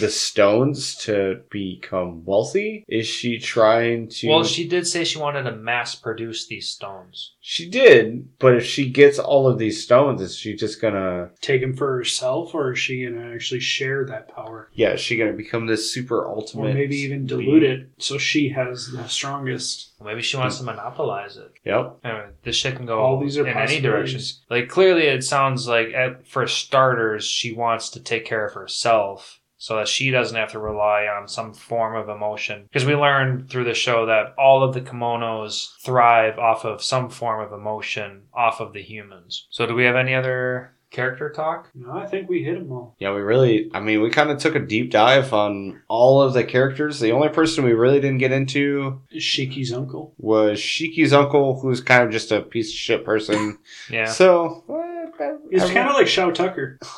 the stones to become wealthy? Is she trying to? Well, she did say she wanted to mass produce these stones. she did, but if she gets all of these stones, is she just gonna? Take him for herself, or is she going to actually share that power? Yeah, is she gonna become this super ultimate? Or maybe even being? dilute it so she has the strongest. Maybe she wants to monopolize it. Yep. Anyway, this shit can go All these are in any possibilities. direction. Like clearly, it sounds like at, for starters, she wants to take care of herself so that she doesn't have to rely on some form of emotion. Because we learned through the show that all of the kemonos thrive off of some form of emotion off of the humans. So, do we have any other character talk? No, I think we hit them all. Yeah, we really, I mean, we kind of took a deep dive on all of the characters. The only person we really didn't get into is Shiki's uncle. was Shiki's uncle, who's kind of just a piece of shit person. Yeah. So, eh, He's everyone- kind of like Shou Tucker.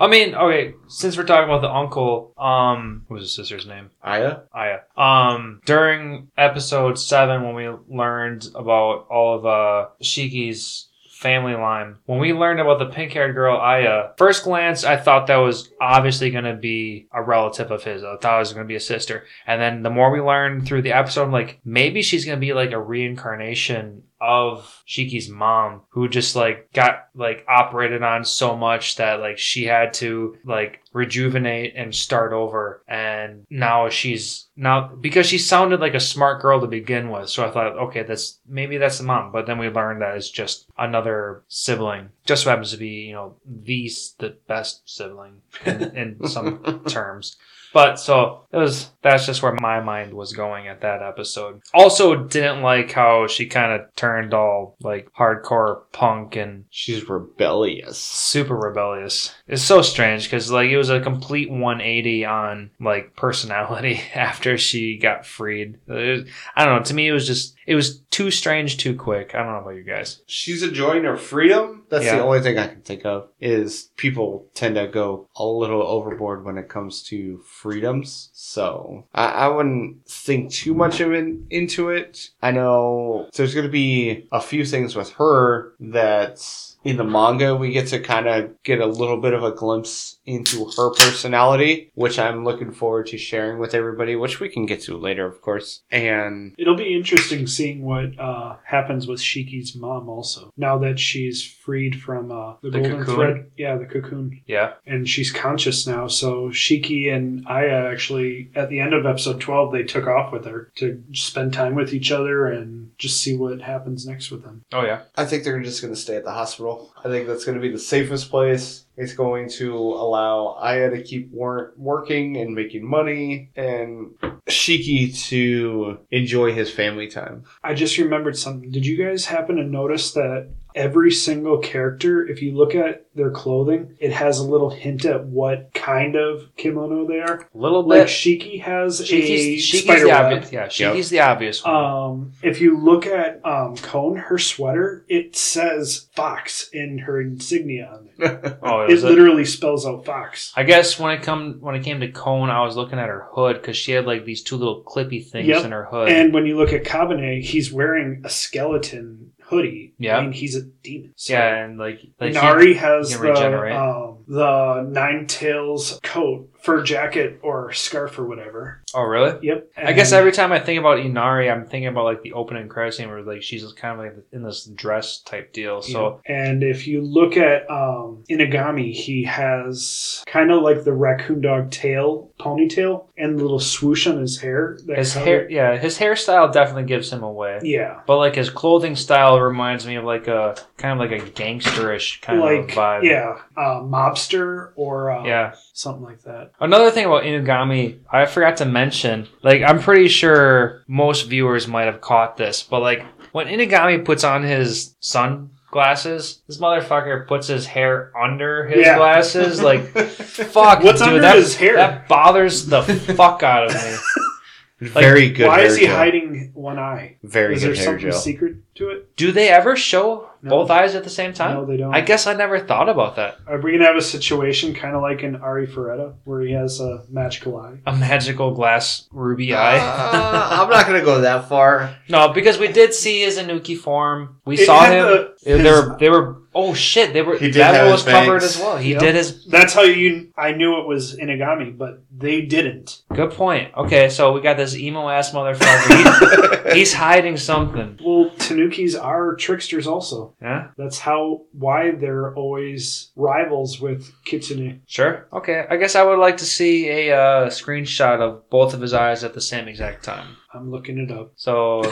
I mean, okay, since we're talking about the uncle, um, what was his sister's name? Aya? Aya. Um, during episode seven, when we learned about all of uh Shiki's family line, when we learned about the pink-haired girl Aya, first glance, I thought that was obviously going to be a relative of his. I thought it was going to be a sister, and then the more we learned through the episode, I'm like, maybe she's going to be like a reincarnation of Shiki's mom, who just like got like operated on so much that like she had to like rejuvenate and start over. And now she's now because she sounded like a smart girl to begin with. So I thought, okay, that's maybe that's the mom. But then we learned that it's just another sibling. Just so happens to be, you know, the the best sibling in, in some terms. But so it was that's just where my mind was going at that episode. Also didn't like how she kind of turned all like hardcore punk and She's rebellious. super rebellious. It's so strange because like it was a complete 180 on like personality after she got freed. I don't know. To me, it was just it was too strange, too quick. I don't know about you guys. She's enjoying her freedom. That's Yeah. the only thing I can think of. Is people tend to go a little overboard when it comes to freedoms. So I, I wouldn't think too much of it into it. I know there's going to be a few things with her that in the manga we get to kind of get a little bit of a glimpse into her personality, which I'm looking forward to sharing with everybody, which we can get to later, of course. And It'll be interesting seeing what uh, happens with Shiki's mom also. Now that she's freed from uh, the, The golden cocoon? thread. Yeah, the cocoon. Yeah. And she's conscious now. So Shiki and Aya actually, at the end of episode 12, they took off with her to spend time with each other and just see what happens next with them. Oh yeah. I think they're just going to stay at the hospital. I think that's going to be the safest place. It's going to allow Aya to keep wor- working and making money, and Shiki to enjoy his family time. I just remembered something. Did you guys happen to notice that every single character, if you look at their clothing, it has a little hint at what kind of kemono they are? A little Like. Shiki has a Shiki's, Shiki's spider the web. obvious. Yeah. Shiki's the obvious one. Um, if you look at um, Kon, her sweater, it says Fox in her insignia on it. oh, It is it? literally spells out Fox. I guess when it come when it came to Kon, I was looking at her hood because she had like these two little clippy things Yep. in her hood. And when you look at Kabane, he's wearing a skeleton hoodie. Yeah. I mean, he's a demon. So yeah, and like, like he- has he the, regenerate. um, the nine tails coat, fur jacket, or scarf or whatever. Oh really? Yep. I guess every time I think about Inari, I'm thinking about like the opening credit scene where like she's kind of like in this dress type deal. So Yeah. and if you look at um, Inugami, he has kind of like the raccoon dog tail, ponytail, and the little swoosh on his hair. his cover- hair, yeah, his hairstyle definitely gives him away. Yeah. But like his clothing style reminds me of like a kind of like a gangsterish kind like of vibe. yeah, uh, mobster or uh, Yeah. something like that. Another thing about Inugami, I forgot to mention, like I'm pretty sure most viewers might have caught this, but like when Inugami puts on his sunglasses, this motherfucker puts his hair under his Yeah. glasses. Like fuck, What's dude, under that, his hair? That bothers the fuck out of me. Very good. Why hair is he gel. hiding one eye? Very good. is there hair something gel. secret to it? Do they ever show No. both eyes at the same time? No, they don't. I guess I never thought about that. Are we gonna have a situation kind of like in Ari Ferretta, where he has a magical eye? A magical glass ruby eye. Uh, I'm not going to go that far. No, because we did see his tanuki form. We It saw him. the- they were. They were. Oh shit! They were. He did that have was his covered bangs. as well. He Yep. did his. That's how you. I knew it was Inugami, but they didn't. Good point. Okay, so we got this emo ass motherfucker. He- he's hiding something. Well, Tanukis are tricksters also. Yeah. That's how why they're always rivals with Kitsune. Sure. Okay. I guess I would like to see a uh, screenshot of both of his eyes at the same exact time. I'm looking it up. So,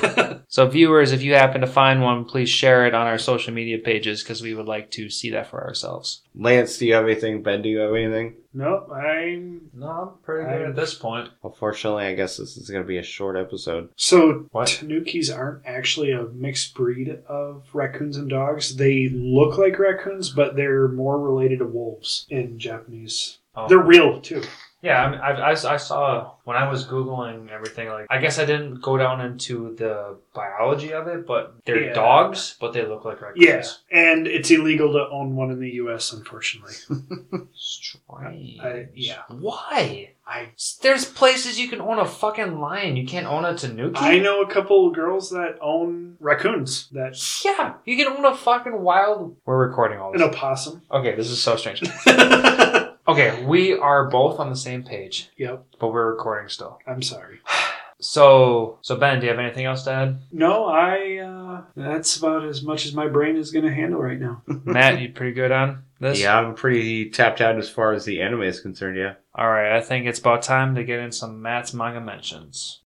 so viewers, if you happen to find one, please share it on our social media pages because we would like to see that for ourselves. Lance, do you have anything? Ben, do you have anything? No, I'm No, I'm pretty good at this point. Unfortunately, I guess this is going to be a short episode. so What? Tanukis aren't actually a mixed breed of raccoons and dogs. They look like raccoons, but they're more related to wolves in Japanese. Oh. They're real too. Yeah, I, mean, I, I, I saw when I was googling everything. Like, I guess I didn't go down into the biology of it, but they're Yeah. dogs, but they look like raccoons. Yeah, and it's illegal to own one in the U.S. Unfortunately. Strange. I- yeah. Why? I there's places you can own a fucking lion. You can't own a tanuki. I know a couple of girls that own raccoons. That Yeah, you can own a fucking wild. We're recording all this. an opossum. Okay, this is so strange. yep. Okay, we are both on the same page, Yep. but we're recording still. I'm sorry. So, so Ben, do you have anything else to add? No, I. Uh, that's about as much as my brain is going to handle right now. Matt, you pretty good on this? Yeah, I'm pretty tapped out as far as the anime is concerned. Yeah. All right, I think it's about time to get in some Matt's manga mentions.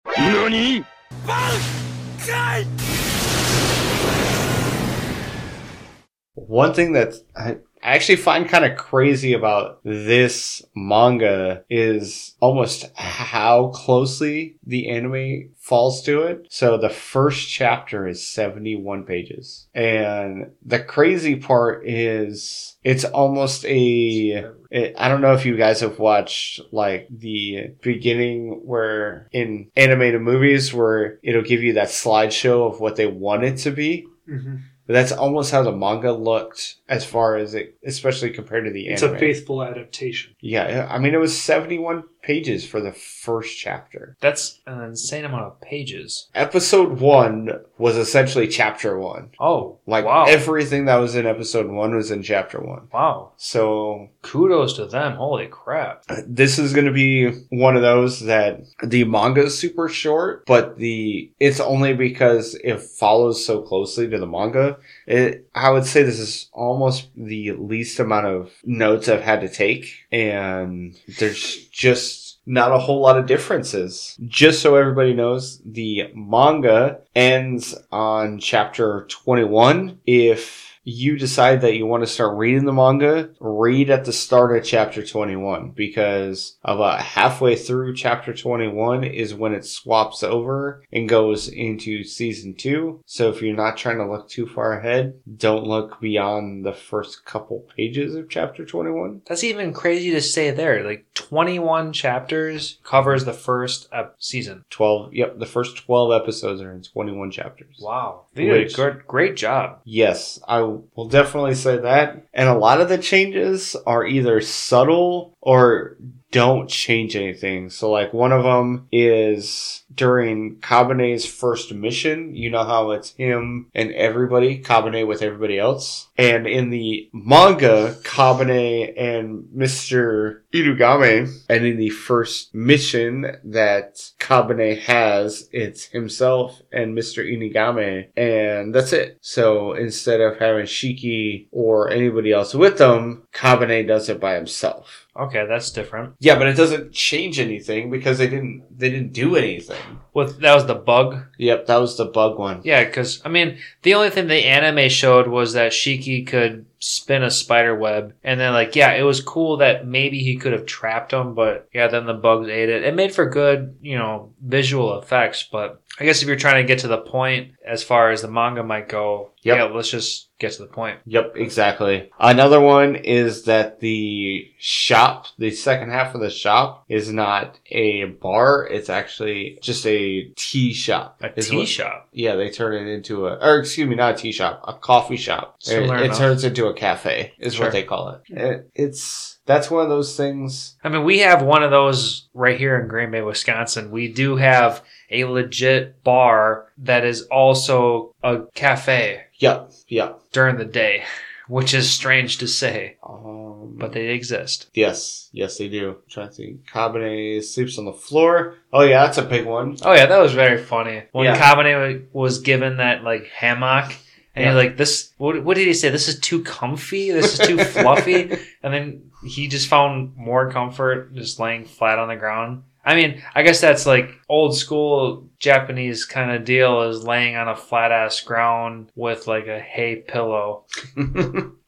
One thing that I I actually find kind of crazy about this manga is almost how closely the anime falls to it. So the first chapter is 71 pages. And the crazy part is it's almost a it, I don't know if you guys have watched like the beginning where in animated movies where it'll give you that slideshow of what they want it to be. Mm-hmm. But that's almost how the manga looked as far as it, especially compared to the It's anime. a faithful adaptation. Yeah, I mean, it was 71 pages for the first chapter. That's an insane amount of pages. Episode one was essentially chapter one. Oh, Like wow. everything that was in episode one was in chapter one. wow. So Kudos to them. Holy crap. this is going to be one of those that the manga is super short, but the it's only because it follows so closely to the manga. It, I would say this is almost the least amount of notes I've had to take, and there's just not a whole lot of differences. Just so everybody knows, the manga ends on chapter 21. If you decide that you want to start reading the manga, read at the start of chapter 21 because about halfway through chapter 21 is when it swaps over and goes into season 2. So if you're not trying to look too far ahead, don't look beyond the first couple pages of chapter 21. That's even crazy to say there. Like 21 chapters covers the first ep- season. 12, yep, the first 12 episodes are in 21 chapters. Wow. They did a good, great job. Yes, I will definitely say that. And a lot of the changes are either subtle or don't change anything. So, like, one of them is during Kabane's first mission. You know how it's him and everybody, Kabane with everybody else. And in the manga, Kabane and Mr. Inugami, and in the first mission that Kabane has, it's himself and Mr. Inugami, and that's it. So instead of having Shiki or anybody else with them, Kabane does it by himself. Okay, that's different. Yeah, but it doesn't change anything because they didn't they didn't do anything. With that was the bug. Yep, that was the bug one. Yeah, because I mean, the only thing the anime showed was that Shiki could spin a spider web, and then like, yeah, it was cool that maybe he could have trapped him, but yeah, then the bugs ate it. It made for good, you know, visual effects. But I guess if you're trying to get to the point, as far as the manga might go, Yep. yeah, let's just get to the point. Yep, exactly. Another one is that the shop, the second half of the shop, is not a bar. It's actually just a tea shop. A tea what- shop. Yeah, they turn it into a, or excuse me, not a tea shop, a coffee shop. It, it turns into a cafe, is Sure. what they call it. it. It's that's one of those things. I mean, we have one of those right here in Green Bay, Wisconsin. We do have a legit bar that is also a cafe Yep, yep. during the day, which is strange to say, Um, but they exist. yes, yes, they do. I'm trying to think. Kabane sleeps on the floor. Oh yeah, that's a big one. Oh yeah, that was very funny when Yeah. Kabane was given that like hammock. And Yeah. you're like, this, what, what did he say? This is too comfy. This is too fluffy. And then he just found more comfort just laying flat on the ground. I mean, I guess that's like old school Japanese kind of deal is laying on a flat ass ground with like a hay pillow.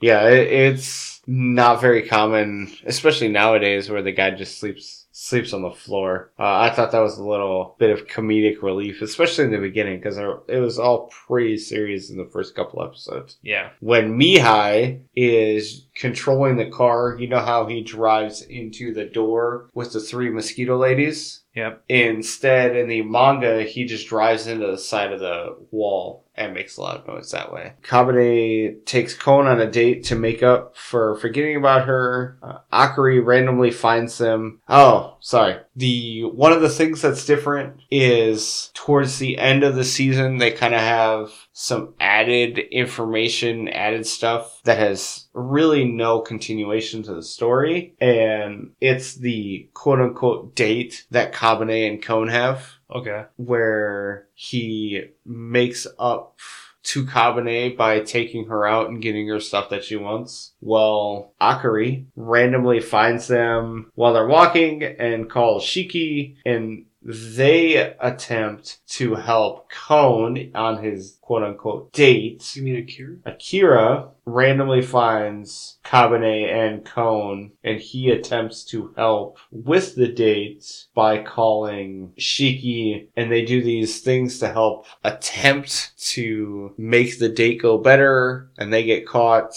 yeah, it, it's not very common, especially nowadays, where the guy just sleeps sleeps on the floor. Uh, I thought that was a little bit of comedic relief, especially in the beginning, because it was all pretty serious in the first couple episodes. Yeah. When Mihai is controlling the car, you know how he drives into the door with the three mosquito ladies? Yep. Instead, in the manga, he just drives into the side of the wall and makes a lot of noise that way. Kabane takes Kon on a date to make up for forgetting about her. Uh, Akari randomly finds them. Oh, sorry. The one of the things that's different is towards the end of the season, they kind of have some added information, added stuff that has really no continuation to the story. And it's the quote unquote date that Kabane and Kon have. Okay. where he makes up to Kabane by taking her out and getting her stuff that she wants. Well, Akari randomly finds them while they're walking and calls Shiki and they attempt to help Kon on his quote unquote date. You mean Akira? Akira randomly finds Kabane and Kon, and he attempts to help with the date by calling Shiki, and they do these things to help attempt to make the date go better, and they get caught.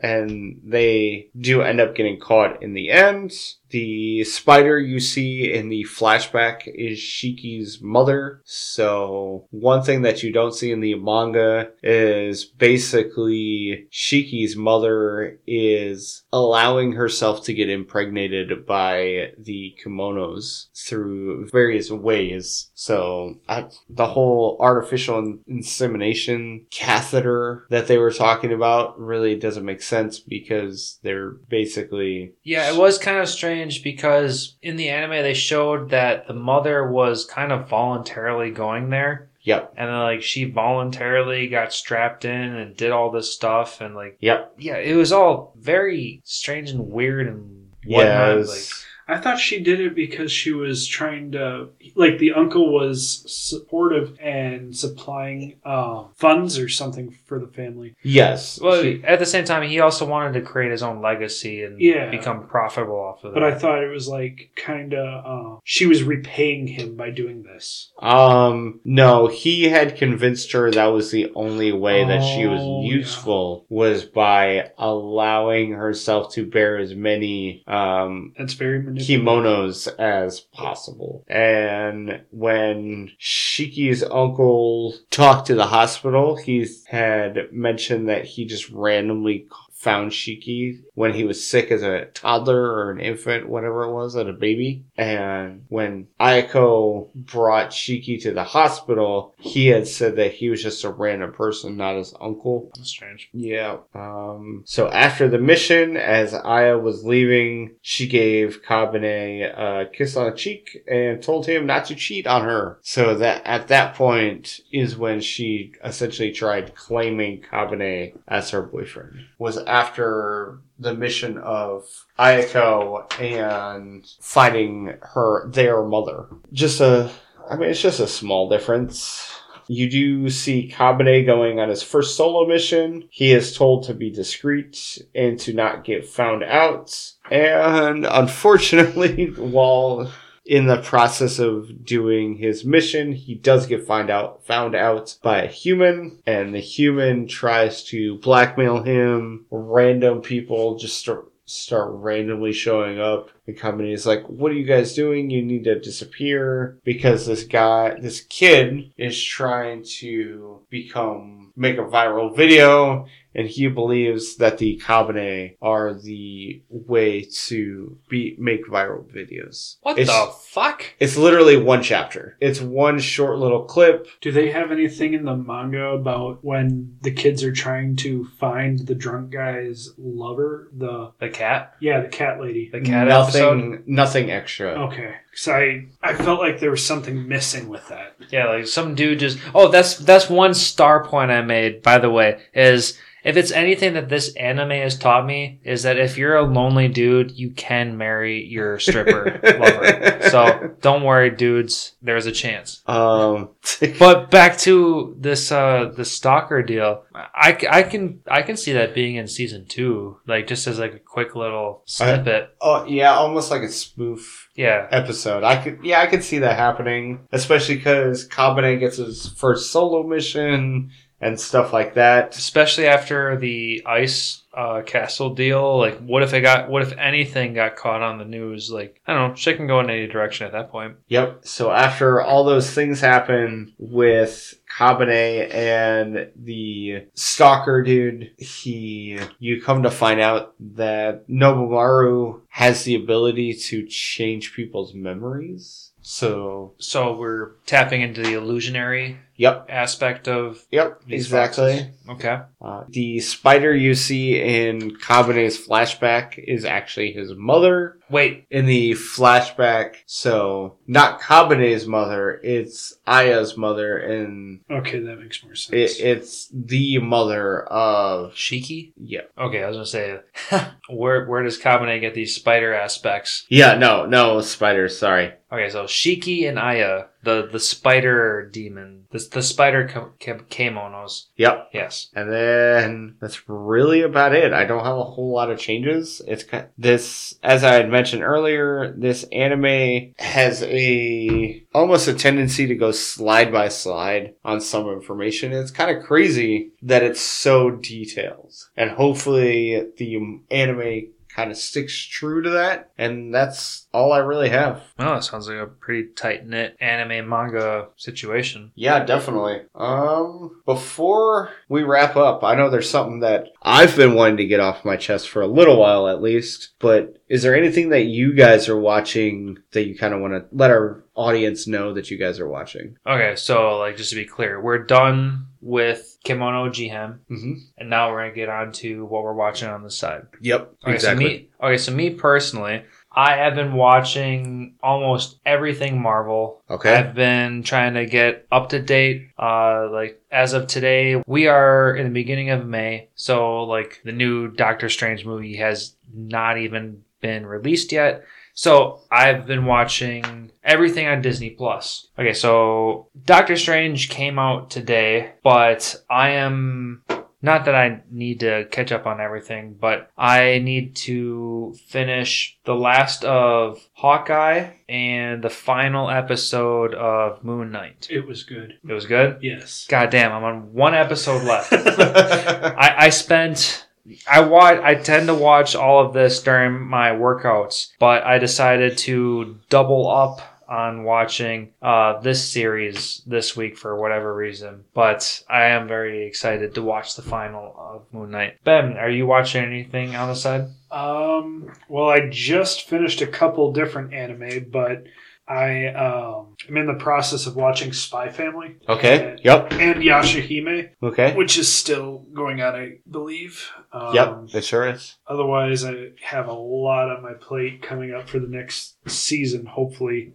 And they do end up getting caught in the end. The spider you see in the flashback is Shiki's mother. So one thing that you don't see in the manga is basically Shiki's mother is allowing herself to get impregnated by the kemonos through various ways. So I, the whole artificial insemination catheter that they were talking about really doesn't make sense because they're basically Yeah, it was kind of strange because in the anime they showed that the mother was kind of voluntarily going there. yep And then like she voluntarily got strapped in and did all this stuff and like yep yeah, it was all very strange and weird and yeah whatnot. was- I thought she did it because she was trying to, like, the uncle was supportive and supplying uh, funds or something for the family. yes well, she- at the same time, he also wanted to create his own legacy and Yeah. become profitable off of that. But I thought it was like kind of, uh, she was repaying him by doing this. Um, no, he had convinced her that was the only way that she Oh, was yeah. useful was by allowing herself to bear as many um That's very manipulative. Kimonos as possible. And when Shiki's uncle talked to the hospital, he had mentioned that he just randomly found Shiki when he was sick as a toddler or an infant, whatever it was, at a baby. And when Ayako brought Shiki to the hospital, he had said that he was just a random person, not his uncle. That's strange. Yeah. Um, so after the mission, as Aya was leaving, she gave Kabane a kiss on the cheek and told him not to cheat on her. So that at that point is when she essentially tried claiming Kabane as her boyfriend. Was after the mission of Ayako and finding her their mother. Just a I mean it's just a small difference. You do see Kabane going on his first solo mission. He is told to be discreet and to not get found out. And unfortunately, while in the process of doing his mission, he does get find out found out by a human, and the human tries to blackmail him. Random people just start start randomly showing up. The company is like, "What are you guys doing? You need to disappear because this guy, this kid, is trying to become make a viral video." And he believes that the Kabane are the way to be make viral videos. What it's, the fuck? It's literally one chapter. It's one short little clip. Do they have anything in the manga about when the kids are trying to find the drunk guy's lover? The The cat? yeah, the cat lady. The cat nothing, episode? nothing extra. Okay, because I I felt like there was something missing with that. Yeah, like some dude just. Oh, that's that's one star point I made. By the way, is if it's anything that this anime has taught me is that if you're a lonely dude, you can marry your stripper lover. So don't worry, dudes. There's a chance. Um, But back to this uh the stalker deal. I, I can I can see that being in season two, like just as like a quick little snippet. oh yeah, almost like a spoof yeah, episode. I could, yeah, I could see that happening, especially because Kabane gets his first solo mission and stuff like that. especially after the ice uh, castle deal. Like, what if it got? What if anything got caught on the news? Like, I don't know. Shit can go in any direction at that point. Yep. So after all those things happen with Kabane and the stalker dude, he you come to find out that Nobimaru has the ability to change people's memories. So So we're tapping into the illusionary Yep. aspect of Yep. exactly. foxes. Okay. Uh, the spider you see in Kabane's flashback is actually his mother. Wait, In the flashback, so not Kabane's mother, it's Aya's mother, and Okay, that makes more sense. it, it's the mother of. Shiki? Yeah. Okay, I was gonna say, where where does Kabane get these spider aspects? Yeah, no, no, spiders, sorry. Okay, so Shiki and Aya, the the spider demon, the the spider kemonos. Yep. Yes. And then that's really about it. I don't have a whole lot of changes. It's this, as I had mentioned earlier, this anime has a almost a tendency to go slide by slide on some information. It's kind of crazy that it's so detailed, and hopefully the anime kind of sticks true to that. And that's all I really have. Well, that sounds like a pretty tight knit anime manga situation. Yeah, definitely. Um, before we wrap up, I know there's something that I've been wanting to get off my chest for a little while at least, but is there anything that you guys are watching that you kind of want to let our audience know that you guys are watching? Okay, so like just to be clear, we're done with Kemono Jihen, Mm-hmm. and now we're gonna get on to what we're watching on the side. Yep, Okay, so me, okay, so me personally, I have been watching almost everything Marvel. okay. I've been trying to get up to date. Uh, like as of today, we are in the beginning of May, so like the new Doctor Strange movie has not even been released yet. So I've been watching everything on Disney Plus. Okay, so Doctor Strange came out today, but I am not that I need to catch up on everything, but I need to finish the last of Hawkeye and the final episode of Moon Knight. it was good. It was good. Yes. God damn, I'm on one episode left. I, I spent I watch I tend to watch all of this during my workouts, but I decided to double up on watching uh, this series this week for whatever reason. But I am very excited to watch the final of Moon Knight. Ben, are you watching anything on the side? Um. Well, I just finished a couple different anime, but I um am in the process of watching Spy Family. okay. And, Yep. and Yashahime, Okay. which is still going on, I believe. Um, Yep. It sure is. Otherwise, I have a lot on my plate coming up for the next season, hopefully,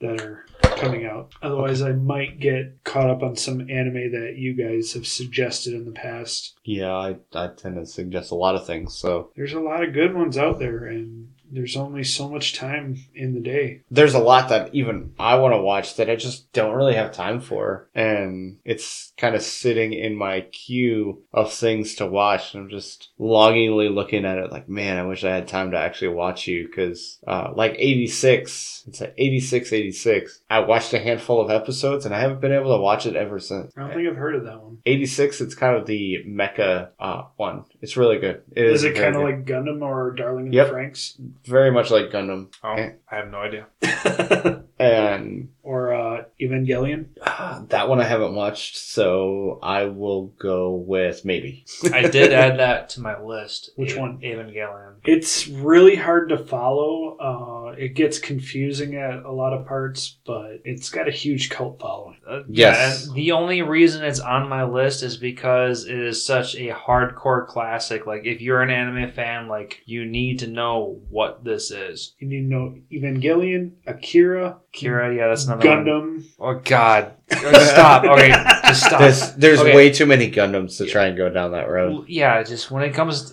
that are coming out. Otherwise, I might get caught up on some anime that you guys have suggested in the past. Yeah, I, I tend to suggest a lot of things. So There's a lot of good ones out there, and there's only so much time in the day. there's a lot that even I want to watch that I just don't really have time for. And it's kind of sitting in my queue of things to watch. And I'm just longingly looking at it like, man, I wish I had time to actually watch you. Cause, uh, like 86, it's at 86, 86. I watched a handful of episodes and I haven't been able to watch it ever since. I don't think I've heard of that one. 86, it's kind of the mecha, uh, one. It's really good. Is it kind of like Gundam or Darling in Yep. the Franxx? Very much like Gundam? Oh, Eh. I have no idea. And or uh, Evangelion? Ah, that one I haven't watched, so I will go with maybe. I did add that to my list. Which Ev- one? Evangelion. It's really hard to follow. Uh, it gets confusing at a lot of parts, but it's got a huge cult following. Uh, Yes. yeah, the only reason it's on my list is because it is such a hardcore classic. Like, if you're an anime fan, like, you need to know what this is. You need to know Evangelion, Akira, Kira, yeah, that's another one. Gundam. Oh, God. Stop. Okay, just stop. There's there's Okay. way too many Gundams to try and go down that road. yeah, just when it comes,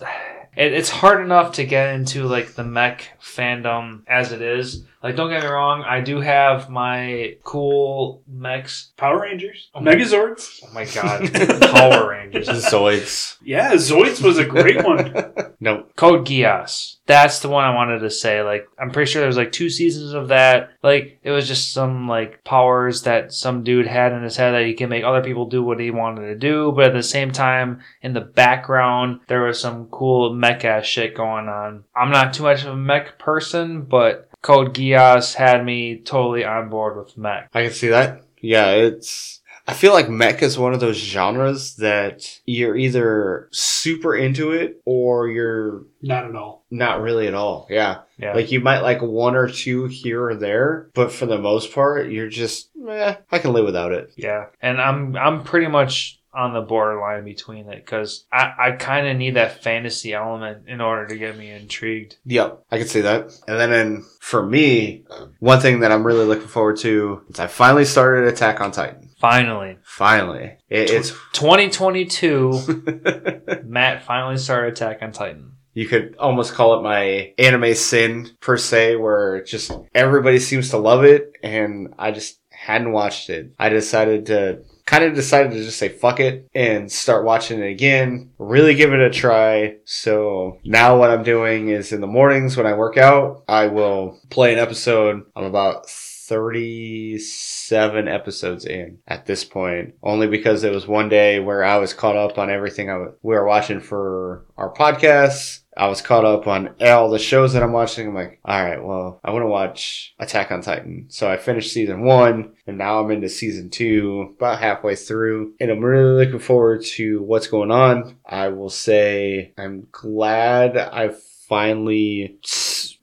it, it's hard enough to get into like the mech fandom as it is. Like, don't get me wrong, I do have my cool mechs. Power Rangers, Oh my- Megazords. Oh my god, Power Rangers. Zoids. Yeah, Zoids was a great one. No. Code Geass. That's the one I wanted to say. Like, I'm pretty sure there was like two seasons of that. Like, it was just some like powers that some dude had in his head that he can make other people do what he wanted to do. But at the same time, in the background, there was some cool mech ass shit going on. I'm not too much of a mech person, but Code Geass had me totally on board with mech. I can see that. Yeah, it's I feel like mech is one of those genres that you're either super into it or you're Not at all. not really at all. Yeah. Yeah. Like you might like one or two here or there, but for the most part, you're just, eh, I can live without it. Yeah, and I'm I'm pretty much on the borderline between it because I, I kind of need that fantasy element in order to get me intrigued. Yep, I can see that. And then in, for me, uh, one thing that I'm really looking forward to is I finally started Attack on Titan. Finally, Finally. It, it's 2022, Matt finally started Attack on Titan. you could almost call it my anime sin per se, where just everybody seems to love it, and I just hadn't watched it. I decided to kind of decided to just say fuck it and start watching it again, really give it a try. So now what I'm doing is in the mornings when I work out, I will play an episode. I'm about 37 episodes in at this point, only because it was one day where I was caught up on everything I w- we were watching for our podcasts. I was caught up on all the shows that I'm watching. I'm like, all right, well, I want to watch Attack on Titan. So I finished season one and now I'm into season two, about halfway through. And I'm really looking forward to what's going on. I will say I'm glad I've finally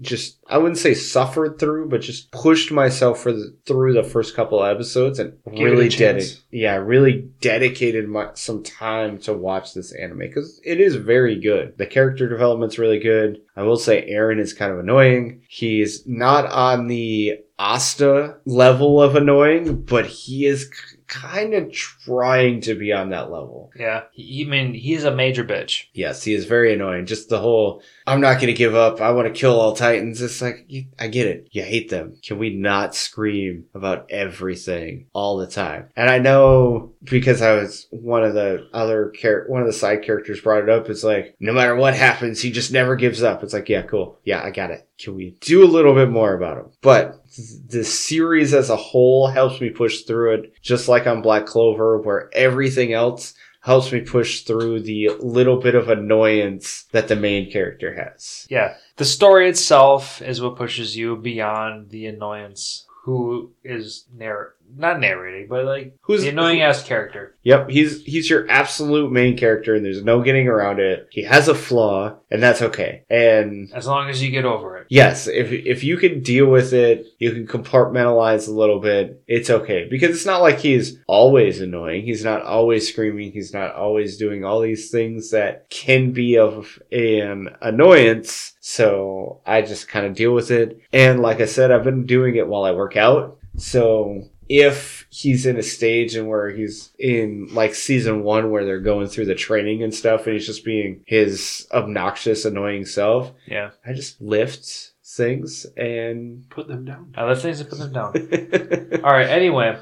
just I wouldn't say suffered through, but just pushed myself for the, through the first couple episodes and Give really did yeah, really dedicated my, some time to watch this anime because it is very good. The character development's really good. I will say Eren is kind of annoying. He's not on the Asta level of annoying, but he is kind of trying to be on that level. Yeah, he, I mean he's a major bitch. Yes, he is very annoying. Just the whole, I'm not going to give up. I want to kill all Titans. It's like, you, I get it. You hate them. Can we not scream about everything all the time? And I know because I was one of the other char- one of the side characters brought it up. It's like, no matter what happens, he just never gives up. It's like, yeah, cool. Yeah, I got it. Can we do a little bit more about him? But the series as a whole helps me push through it, just like on Black Clover, where everything else helps me push through the little bit of annoyance that the main character has. Yeah, the story itself is what pushes you beyond the annoyance. Who is narr not narrating, but like Who's the annoying ass character? Yep, he's he's your absolute main character, and there's no getting around it. He has a flaw, and that's okay. And As long as you get over it. yes, if if you can deal with it, you can compartmentalize a little bit. It's okay because it's not like he's always annoying. He's not always screaming. He's not always doing all these things that can be of an annoyance. So I just kind of deal with it. And like I said, I've been doing it while I work out. So if he's in a stage and where he's in like season one where they're going through the training and stuff and he's just being his obnoxious, annoying self, Yeah, I just lift things and Put them down. uh, let's things to put them down. All right. Anyway,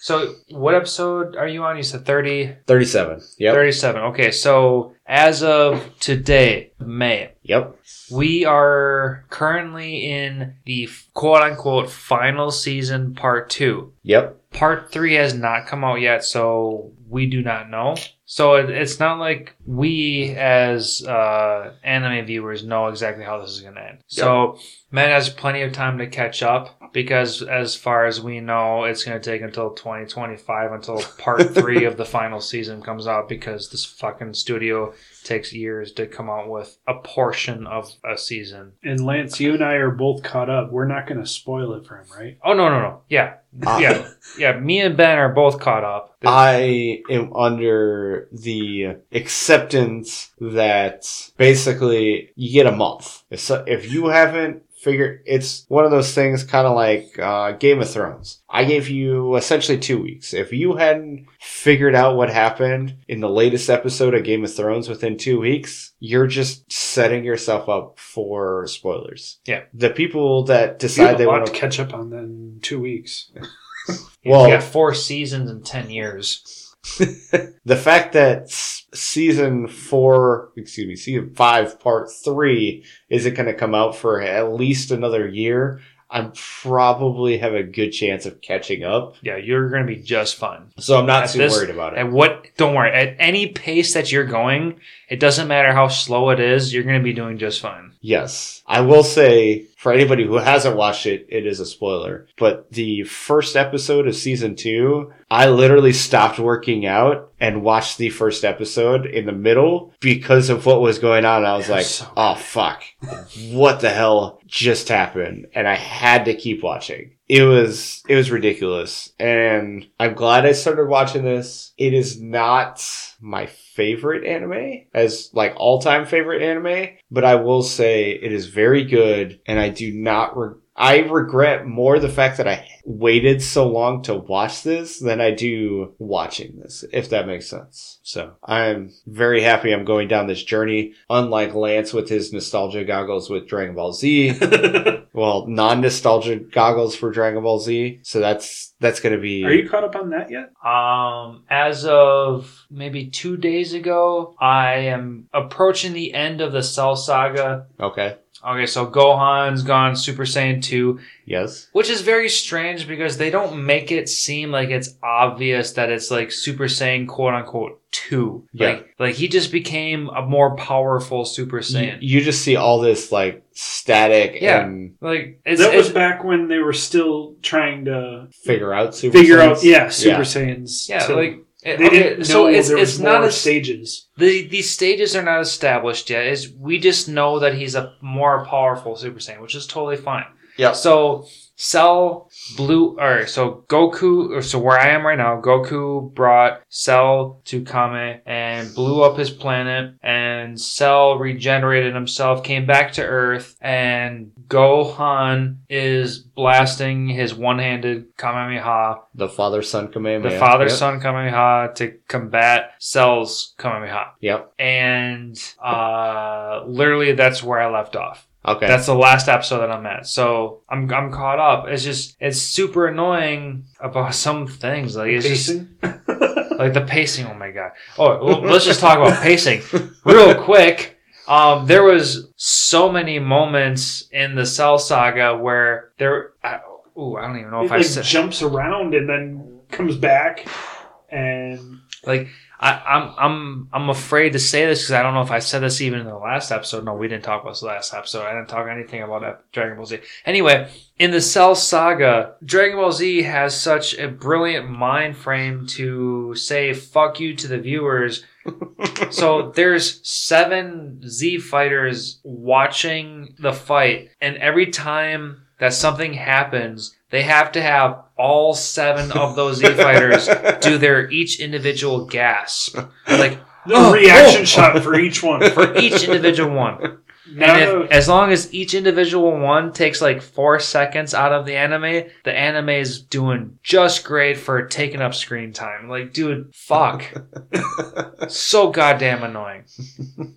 so what episode are you on? You said 30, 37. Yeah. 37. Okay, so as of today, May, Yep. we are currently in the quote unquote final season part two. Yep. Part three has not come out yet, so we do not know. So it, it's not like we, as uh, anime viewers, know exactly how this is going to end. So Matt has plenty of time to catch up because, as far as we know, it's going to take until 2025 until part three of the final season comes out because this fucking studio takes years to come out with a portion of a season. And Lance, you and I are both caught up. We're not going to spoil it for him, right? Oh no no no yeah Ah. yeah yeah me and Ben are both caught up. I am under the acceptance that basically you get a month. If, so, if you haven't figured, it's one of those things kind of like uh, Game of Thrones. I gave you essentially two weeks. If you hadn't figured out what happened in the latest episode of Game of Thrones within two weeks, you're just setting yourself up for spoilers. Yeah. The people that decide they want to catch up on then in two weeks. Well, got four seasons in ten years. the fact that season four, excuse me, season five, part three isn't going to come out for at least another year, I probably have a good chance of catching up. Yeah, you're going to be just fine. So I'm not At too this- worried about it. And what? Don't worry. At any pace that you're going, it doesn't matter how slow it is. You're going to be doing just fine. Yes. I will say, for anybody who hasn't watched it, it is a spoiler. But the first episode of season two, I literally stopped working out and watched the first episode in the middle because of what was going on. I was like, so oh fuck, what the hell just happened? And I had to keep watching. It was, it was ridiculous. And I'm glad I started watching this. It is not my favorite anime as like all time favorite anime, but I will say it is very good and I do not re- I regret more the fact that I waited so long to watch this than I do watching this, if that makes sense. So I'm very happy I'm going down this journey. Unlike Lance with his nostalgia goggles with Dragon Ball Z, well, non-nostalgia goggles for Dragon Ball Z. So that's that's gonna be. Are you caught up on that yet? Um, as of maybe two days ago, I am approaching the end of the Cell Saga. okay? Okay, so Gohan's gone Super Saiyan 2, Yes. which is very strange because they don't make it seem like it's obvious that it's like Super Saiyan quote unquote 2. Yeah. Like, like he just became a more powerful Super Saiyan. you just see all this like static Yeah. and like, it's, that was back when they were still trying to figure out super. figure out, yeah, Super Yeah. Saiyans. yeah, to- like, it- they okay, didn't know so it's, there was it's not more as stages. The these stages are not established yet. Is we just know that he's a more powerful Super Saiyan, which is totally fine. Yeah. So Cell blew, or so Goku, or so where I am right now, Goku brought Cell to Kame and blew up his planet, and Cell regenerated himself, came back to Earth, and Gohan is blasting his one-handed Kamehameha The father son Kamehameha. the father Yep. Kamehameha to combat Cell's Kamehameha. Yep. And uh, literally, that's where I left off. Okay. That's the last episode that I'm at. So I'm I'm caught up. It's just it's super annoying about some things. Like it's just Pacing. like the pacing. Oh my god. Oh, well, let's just talk about pacing real quick. Um, there was so many moments in the Cell Saga where there. I, ooh, I don't even know it if I like said. jumps around and then comes back, and Like I, I'm I'm I'm afraid to say this because I don't know if I said this even in the last episode. No, we didn't talk about the last episode. I didn't talk anything about Dragon Ball Z. Anyway, in the Cell Saga, Dragon Ball Z has such a brilliant mind frame to say "fuck you" to the viewers. so there's seven Z fighters watching the fight, and every time that something happens, they have to have all seven of those Z fighters do their each individual gasp, like the Oh, reaction oh. shot for each one. for each individual one. Now, And if, as long as each individual one takes like four seconds out of the anime, the anime is doing just great for taking up screen time. Like, dude, fuck. so goddamn annoying.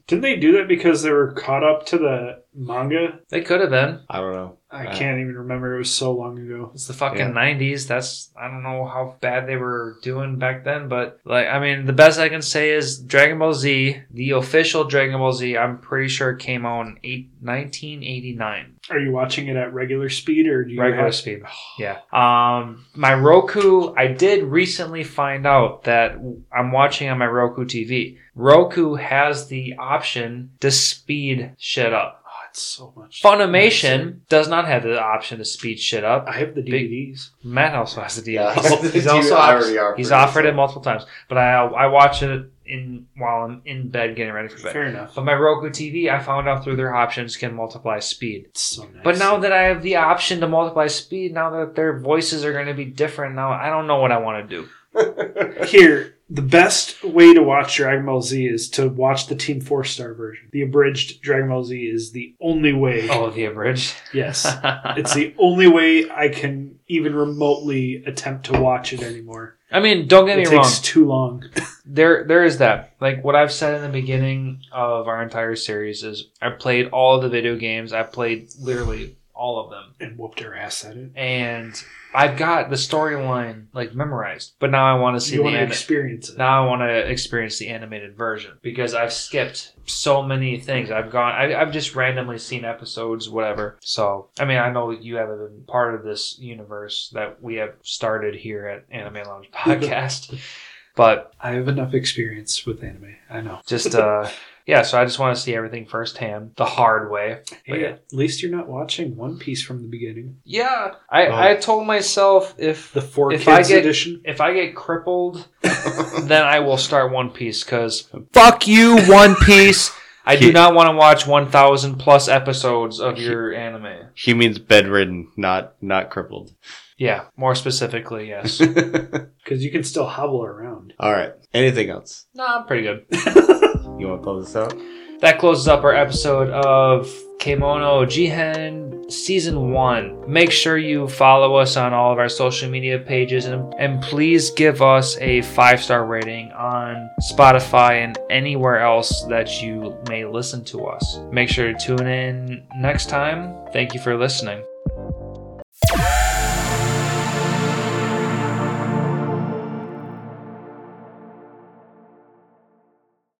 didn't they do that because they were caught up to the manga? They could have been. I don't know. I Uh, can't even remember. It was so long ago. It's the fucking Yeah. 90s. That's, I don't know how bad they were doing back then, but like, I mean, the best I can say is Dragon Ball Z, the official Dragon Ball Z, I'm pretty sure it came out in eight, 1989. Are you watching it at regular speed or do you regular have speed. Yeah. Um, my Roku, I did recently find out that I'm watching on my Roku TV. Roku has the option to speed shit up. So much. Funimation does not have the option to speed shit up. I have the Big- DVDs. Matt also has the Yeah. DVD. he's also already are he's pretty offered it multiple times, but I I watch it in while I'm in bed getting ready for bed. Fair enough. But my Roku TV, I found out through their options can multiply speed. It's so nice. But now that I have the option to multiply speed, now that their voices are going to be different, now I don't know what I want to do. Here, the best way to watch Dragon Ball Z is to watch the Team Four Star version. The abridged Dragon Ball Z is the only way. Oh, the abridged. Yes, it's the only way I can even remotely attempt to watch it anymore. I mean, don't get it me wrong. It takes too long. There, there is that. Like what I've said in the beginning of our entire series is, I played all of the video games. I played literally all of them, and whooped her ass at it. and I've got the storyline like memorized. But now I want to see You the anim- experience it. now I want to experience the animated version because I've skipped so many things. I've gone, I, I've just randomly seen episodes, whatever. So, I mean, I know you haven't been part of this universe that we have started here at Anime Lounge Podcast, but I have enough experience with anime. I know. just, uh, yeah, so I just want to see everything firsthand, the hard way. Hey, yeah. at least you're not watching One Piece from the beginning. Yeah, I, Oh. I told myself if The four If kids I get- edition. if I get crippled, then I will start One Piece because fuck you, One Piece. I do He- not want to watch 1,000 plus episodes of your anime. He means bedridden, not not crippled. Yeah, more specifically, yes. Because you can still hobble around. All right. Anything else? no, I'm pretty good. You want to close this out? That closes up our episode of Kemono Jihen Season 1. Make sure you follow us on all of our social media pages and, and please give us a five star rating on Spotify and anywhere else that you may listen to us. Make sure to tune in next time. Thank you for listening.